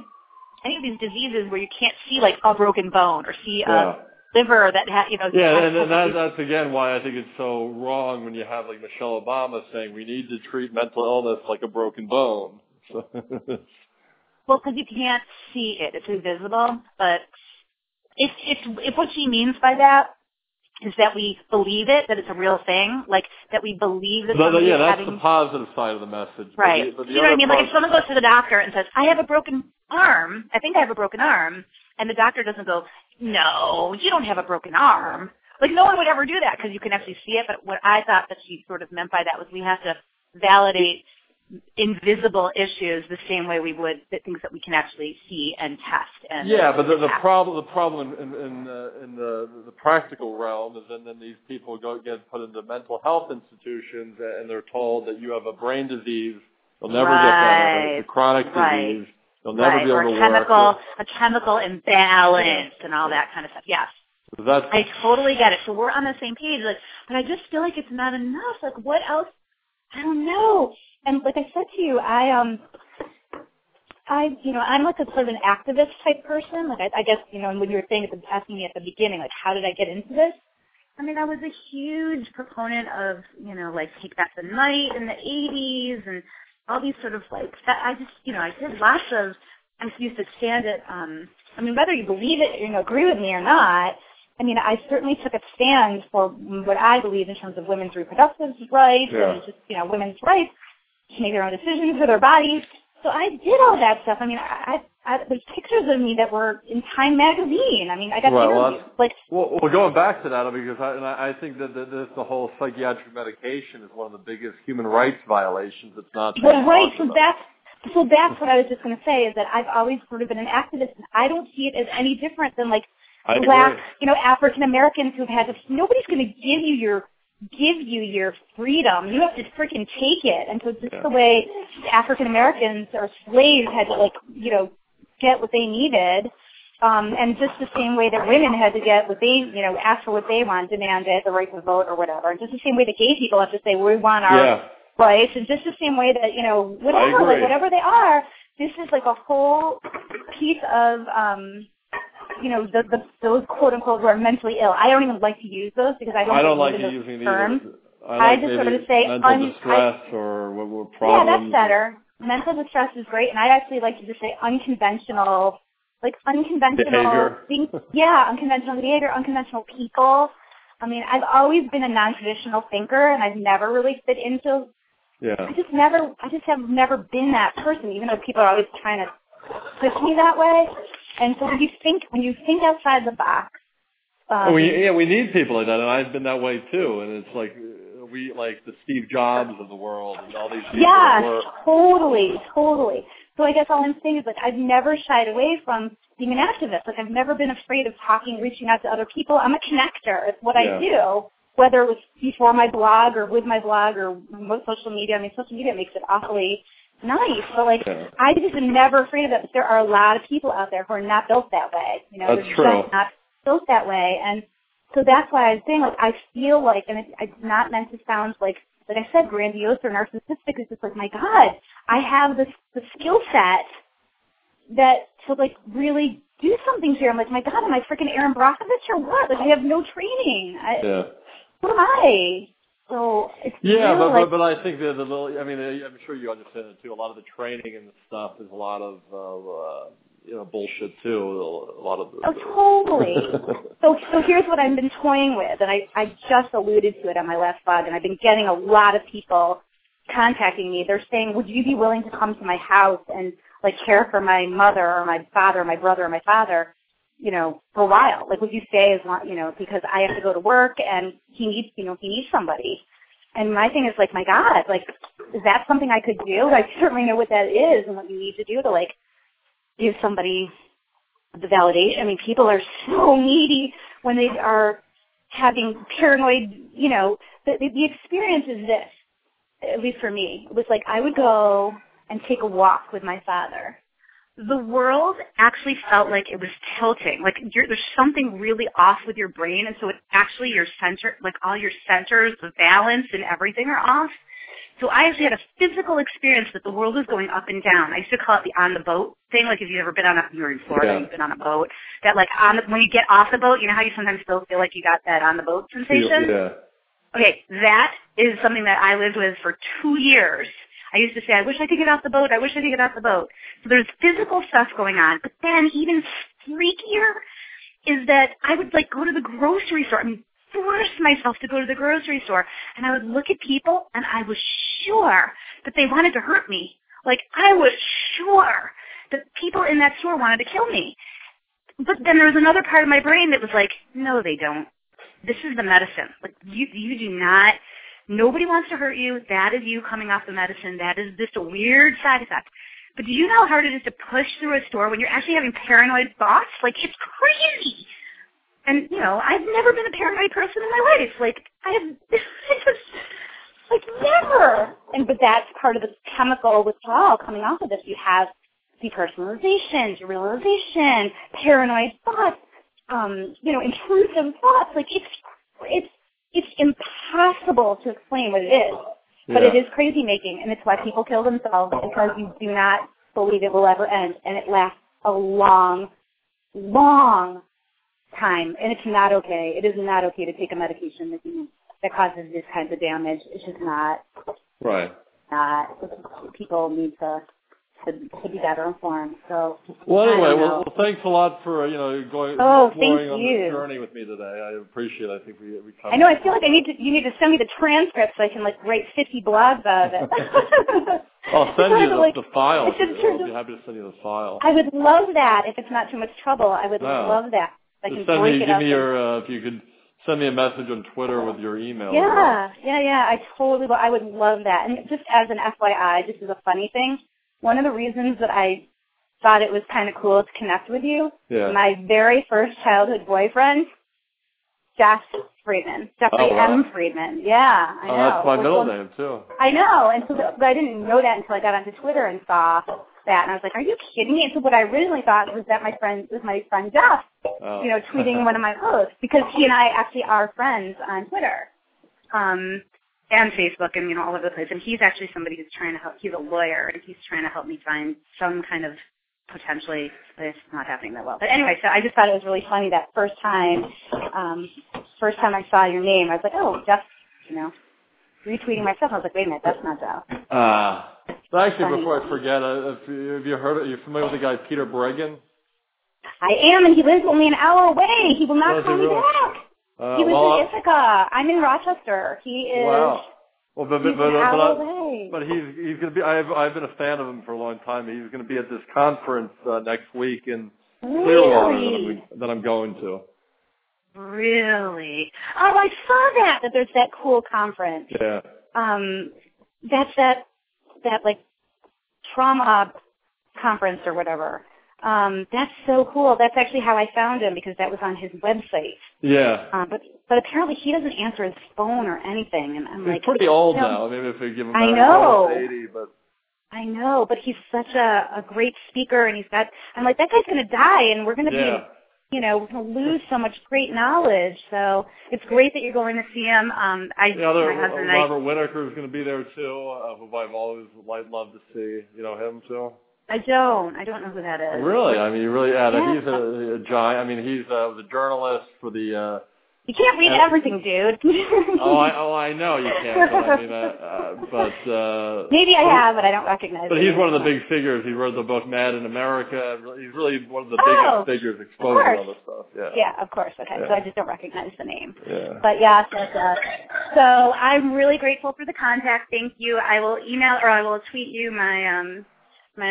any of these diseases where you can't see like a broken bone or see yeah. a liver that ha you know. Yeah, and, and that, that's again why I think it's so wrong when you have like Michelle Obama saying we need to treat mental illness like a broken bone. So, (laughs) Well, because you can't see it; it's invisible. But if if if what she means by that is that we believe it, that it's a real thing, like that we believe that but, yeah, that's having the positive side of the message. But Right. the- but the you know what I mean? Like if someone goes to the doctor and says, I have a broken arm, I think I have a broken arm, and the doctor doesn't go, no, you don't have a broken arm. Like no one would ever do that because you can actually see it, but what I thought that she sort of meant by that was we have to validate invisible issues the same way we would the things that we can actually see and test. And Yeah, but the, the problem the problem in in, uh, in the the practical realm is then then these people go get put into mental health institutions and they're told that you have a brain disease, you'll never get better, it's a chronic Right. disease, you'll never right, be able or to a chemical, work. a chemical imbalance and all that kind of stuff. Yes. That's I totally get it. So we're on the same page. Like, but I just feel like it's not enough. Like, what else? I don't know. And like I said to you, I um, I you know I'm like a sort of an activist type person. Like I, I guess you know, and when you were saying at the, asking me at the beginning, like how did I get into this? I mean, I was a huge proponent of you know like Take Back the Night in the '80s and all these sort of like that. I just you know I did lots of. I used to stand at. um I mean, whether you believe it, or you know, agree with me or not, I mean, I certainly took a stand for what I believe in terms of women's reproductive rights Yeah. and just, you know, women's rights make their own decisions for their bodies. So I did all that stuff. I mean, I, I, I there's pictures of me that were in Time magazine. I mean, I got well, interviews. Like, Well, well, going back to that, because I, and I I think that the, the, the whole psychiatric medication is one of the biggest human rights violations. It's not. well, right. So about. that's so that's what I was just going to say is that I've always sort of been an activist, and I don't see it as any different than like I black, agree. you know, African Americans who've had to. Nobody's going to give you your give you your freedom. You have to freaking take it. And so just Yeah. the way African Americans or slaves had to like, you know, get what they needed. Um, and just the same way that women had to get what they, you know, ask for what they want, demand it, the right to vote or whatever. And just the same way that gay people have to say, we want our Yeah. rights. And just the same way that, you know, whatever, like whatever they are, this is like a whole piece of, um, you know, the, the, those quote unquote who are mentally ill. I don't even like to use those because I don't, I don't like believe in you using terms. these. I I just sort of say mental un- distress or what, Yeah, problems. that's better. Mental distress is great, and I actually like to just say unconventional, like unconventional Behavior. things. (laughs) Yeah, unconventional behavior, unconventional people. I mean, I've always been a non-traditional thinker, and I've never really fit into. Yeah. I just never, I just have never been that person, even though people are always trying to push me that way. And so when you think, when you think outside the box, um, Oh, we, yeah, we need people like that, and I've been that way too. And it's like we like the Steve Jobs of the world and all these people. were, totally, totally. So I guess all I'm saying is like I've never shied away from being an activist. Like I've never been afraid of talking, reaching out to other people. I'm a connector. It's what Yeah. I do. Whether it was before my blog or with my blog or most social media. I mean, social media makes it awfully nice. But like, Yeah. I just am never afraid of it. But there are a lot of people out there who are not built that way. You know, That's they're true. just not built that way. And so that's why I was saying, like, I feel like, and it, it's not meant to sound like, like I said, grandiose or narcissistic. It's just like, my God, I have this the skill set that to like really do something here. I'm like, my God, am I freaking Erin Brockovich or what? Like, I have no training. I, yeah. Who am I? So it's Yeah, but, like, but but I think that the little. I mean, I'm sure you understand it too. A lot of the training and the stuff is a lot of uh, uh, you know bullshit too. A lot of. The, Oh, totally. (laughs) So, so here's what I've been toying with, and I, I just alluded to it on my last blog, and I've been getting a lot of people contacting me. They're saying, would you be willing to come to my house and like care for my mother or my father or my brother or my father, you know, for a while? Like, would you stay as long, you know, because I have to go to work and he needs, you know, he needs somebody. And my thing is like, my God, like, is that something I could do? (laughs) I certainly know what that is and what you need to do to like give somebody the validation. I mean, people are so (laughs) needy when they are having paranoid, you know, the, the, the experience is this, at least for me. It was like I would go and take a walk with my father. The world actually felt like it was tilting. Like you're, there's something really off with your brain, and so it actually your center, like all your centers, the balance and everything are off. So I actually had a physical experience that the world was going up and down. I used to call it the on the boat thing. Like if you've ever been on a, you're in Florida, Yeah. you've been on a boat. That like on the, when you get off the boat, you know how you sometimes still feel like you got that on the boat sensation. Yeah. Okay, that is something that I lived with for two years. I used to say, I wish I could get off the boat. I wish I could get off the boat. So there's physical stuff going on. But then even freakier is that I would like go to the grocery store. I mean, force myself to go to the grocery store. And I would look at people and I was sure that they wanted to hurt me. Like I was sure that people in that store wanted to kill me. But then there was another part of my brain that was like, no, they don't this is the medicine. Like you, you do not. Nobody wants to hurt you. That is you coming off the medicine. That is just a weird side effect. But do you know how hard it is to push through a store when you're actually having paranoid thoughts? Like it's crazy. And you know, I've never been a paranoid person in my life. Like I have, (laughs) just Like never. And but that's part of the chemical withdrawal coming off of this. You have depersonalization, derealization, paranoid thoughts, um, you know, intrusive thoughts. Like it's it's it's impossible to explain what it is. But it Yeah. is crazy making and it's why people kill themselves because you do not believe it will ever end and it lasts a long, long time and it's not okay. It is not okay to take a medication that you that causes this kind of damage. It's just not Right. not people need to to, to be better informed. So Well, anyway, well, well, thanks a lot for uh, you know going Oh, exploring thank on you. this journey with me today. I appreciate. it. I think we we. I know I feel like I need to you need to send me the transcript so I can like write fifty blogs out of it. (laughs) I'll (laughs) send you the, Like, the file. I'll be happy to send you the file. I would love that if it's not too much trouble. I would No. love that. I can Just send me, give me your, uh, if you could send me a message on Twitter with your email. Yeah, yeah, yeah. I totally, will. I would love that. And just as an FYI, this is a funny thing. One of the reasons that I thought it was kind of cool to connect with you, Yeah. my very first childhood boyfriend, Jeff Friedman, Jeffrey Oh, wow. M. Friedman. Yeah, I Oh, know. that's my Which middle name too. I know, and so the, but I didn't know that until I got onto Twitter and saw that, and I was like, "Are you kidding me?" And so what I originally thought was that my friend was my friend Jeff, Oh. you know, tweeting (laughs) one of my posts because he and I actually are friends on Twitter, um, and Facebook, and you know all over the place. And he's actually somebody who's trying to help. He's a lawyer, and he's trying to help me find some kind of potentially, it's not happening that well. But anyway, so I just thought it was really funny that first time, um, first time I saw your name, I was like, "Oh, Jeff," you know, retweeting myself. I was like, "Wait a minute, that's not Jeff." Uh, but actually, Funny. before I forget, uh, if you, have you heard, are you familiar with the guy Peter Breggin? I am, and he lives only an hour away. He will not call me back. Uh, he was well, in Ithaca. I'm in Rochester. He is. Wow. Well, but but but, but, I, but, he's he's going to be. I've I've been a fan of him for a long time. He's going to be at this conference uh, next week in Clearwater that Really? I'm, that I'm going to. Really? Oh, I saw that. That there's that cool conference. Yeah. Um, that's that that like trauma conference or whatever. Um, that's so cool. That's actually how I found him because that was on his website. Yeah. Um, but but apparently he doesn't answer his phone or anything, and I'm He's like, pretty old you know, now. Maybe if we give him I know. 80, but I know, but he's such a a great speaker, and he's got. I'm like, that guy's gonna die, and we're gonna yeah. be, you know, we're gonna lose so much great knowledge. So it's great that you're going to see him. Um, I, The other my husband and I, Robert Whitaker is going to be there too, uh, who I've always liked, loved to see. You know him too. I don't, I don't know who that is. Really? I mean, you really. Yeah, Yeah. he's a, a giant. I mean, he's uh, was a journalist for the. uh You can't read Uh, everything, dude. (laughs) Oh, I oh I know you can't. But I mean, uh, uh, but. uh Maybe I have, but I don't recognize. It. But it. he's one of the big figures. He wrote the book Mad in America. He's really one of the Oh, biggest figures exposing all this stuff. Yeah. Yeah, of course. Okay, so I just don't recognize the name. Yeah. But yeah, so, uh, so I'm really grateful for the contact. Thank you. I will email or I will tweet you my um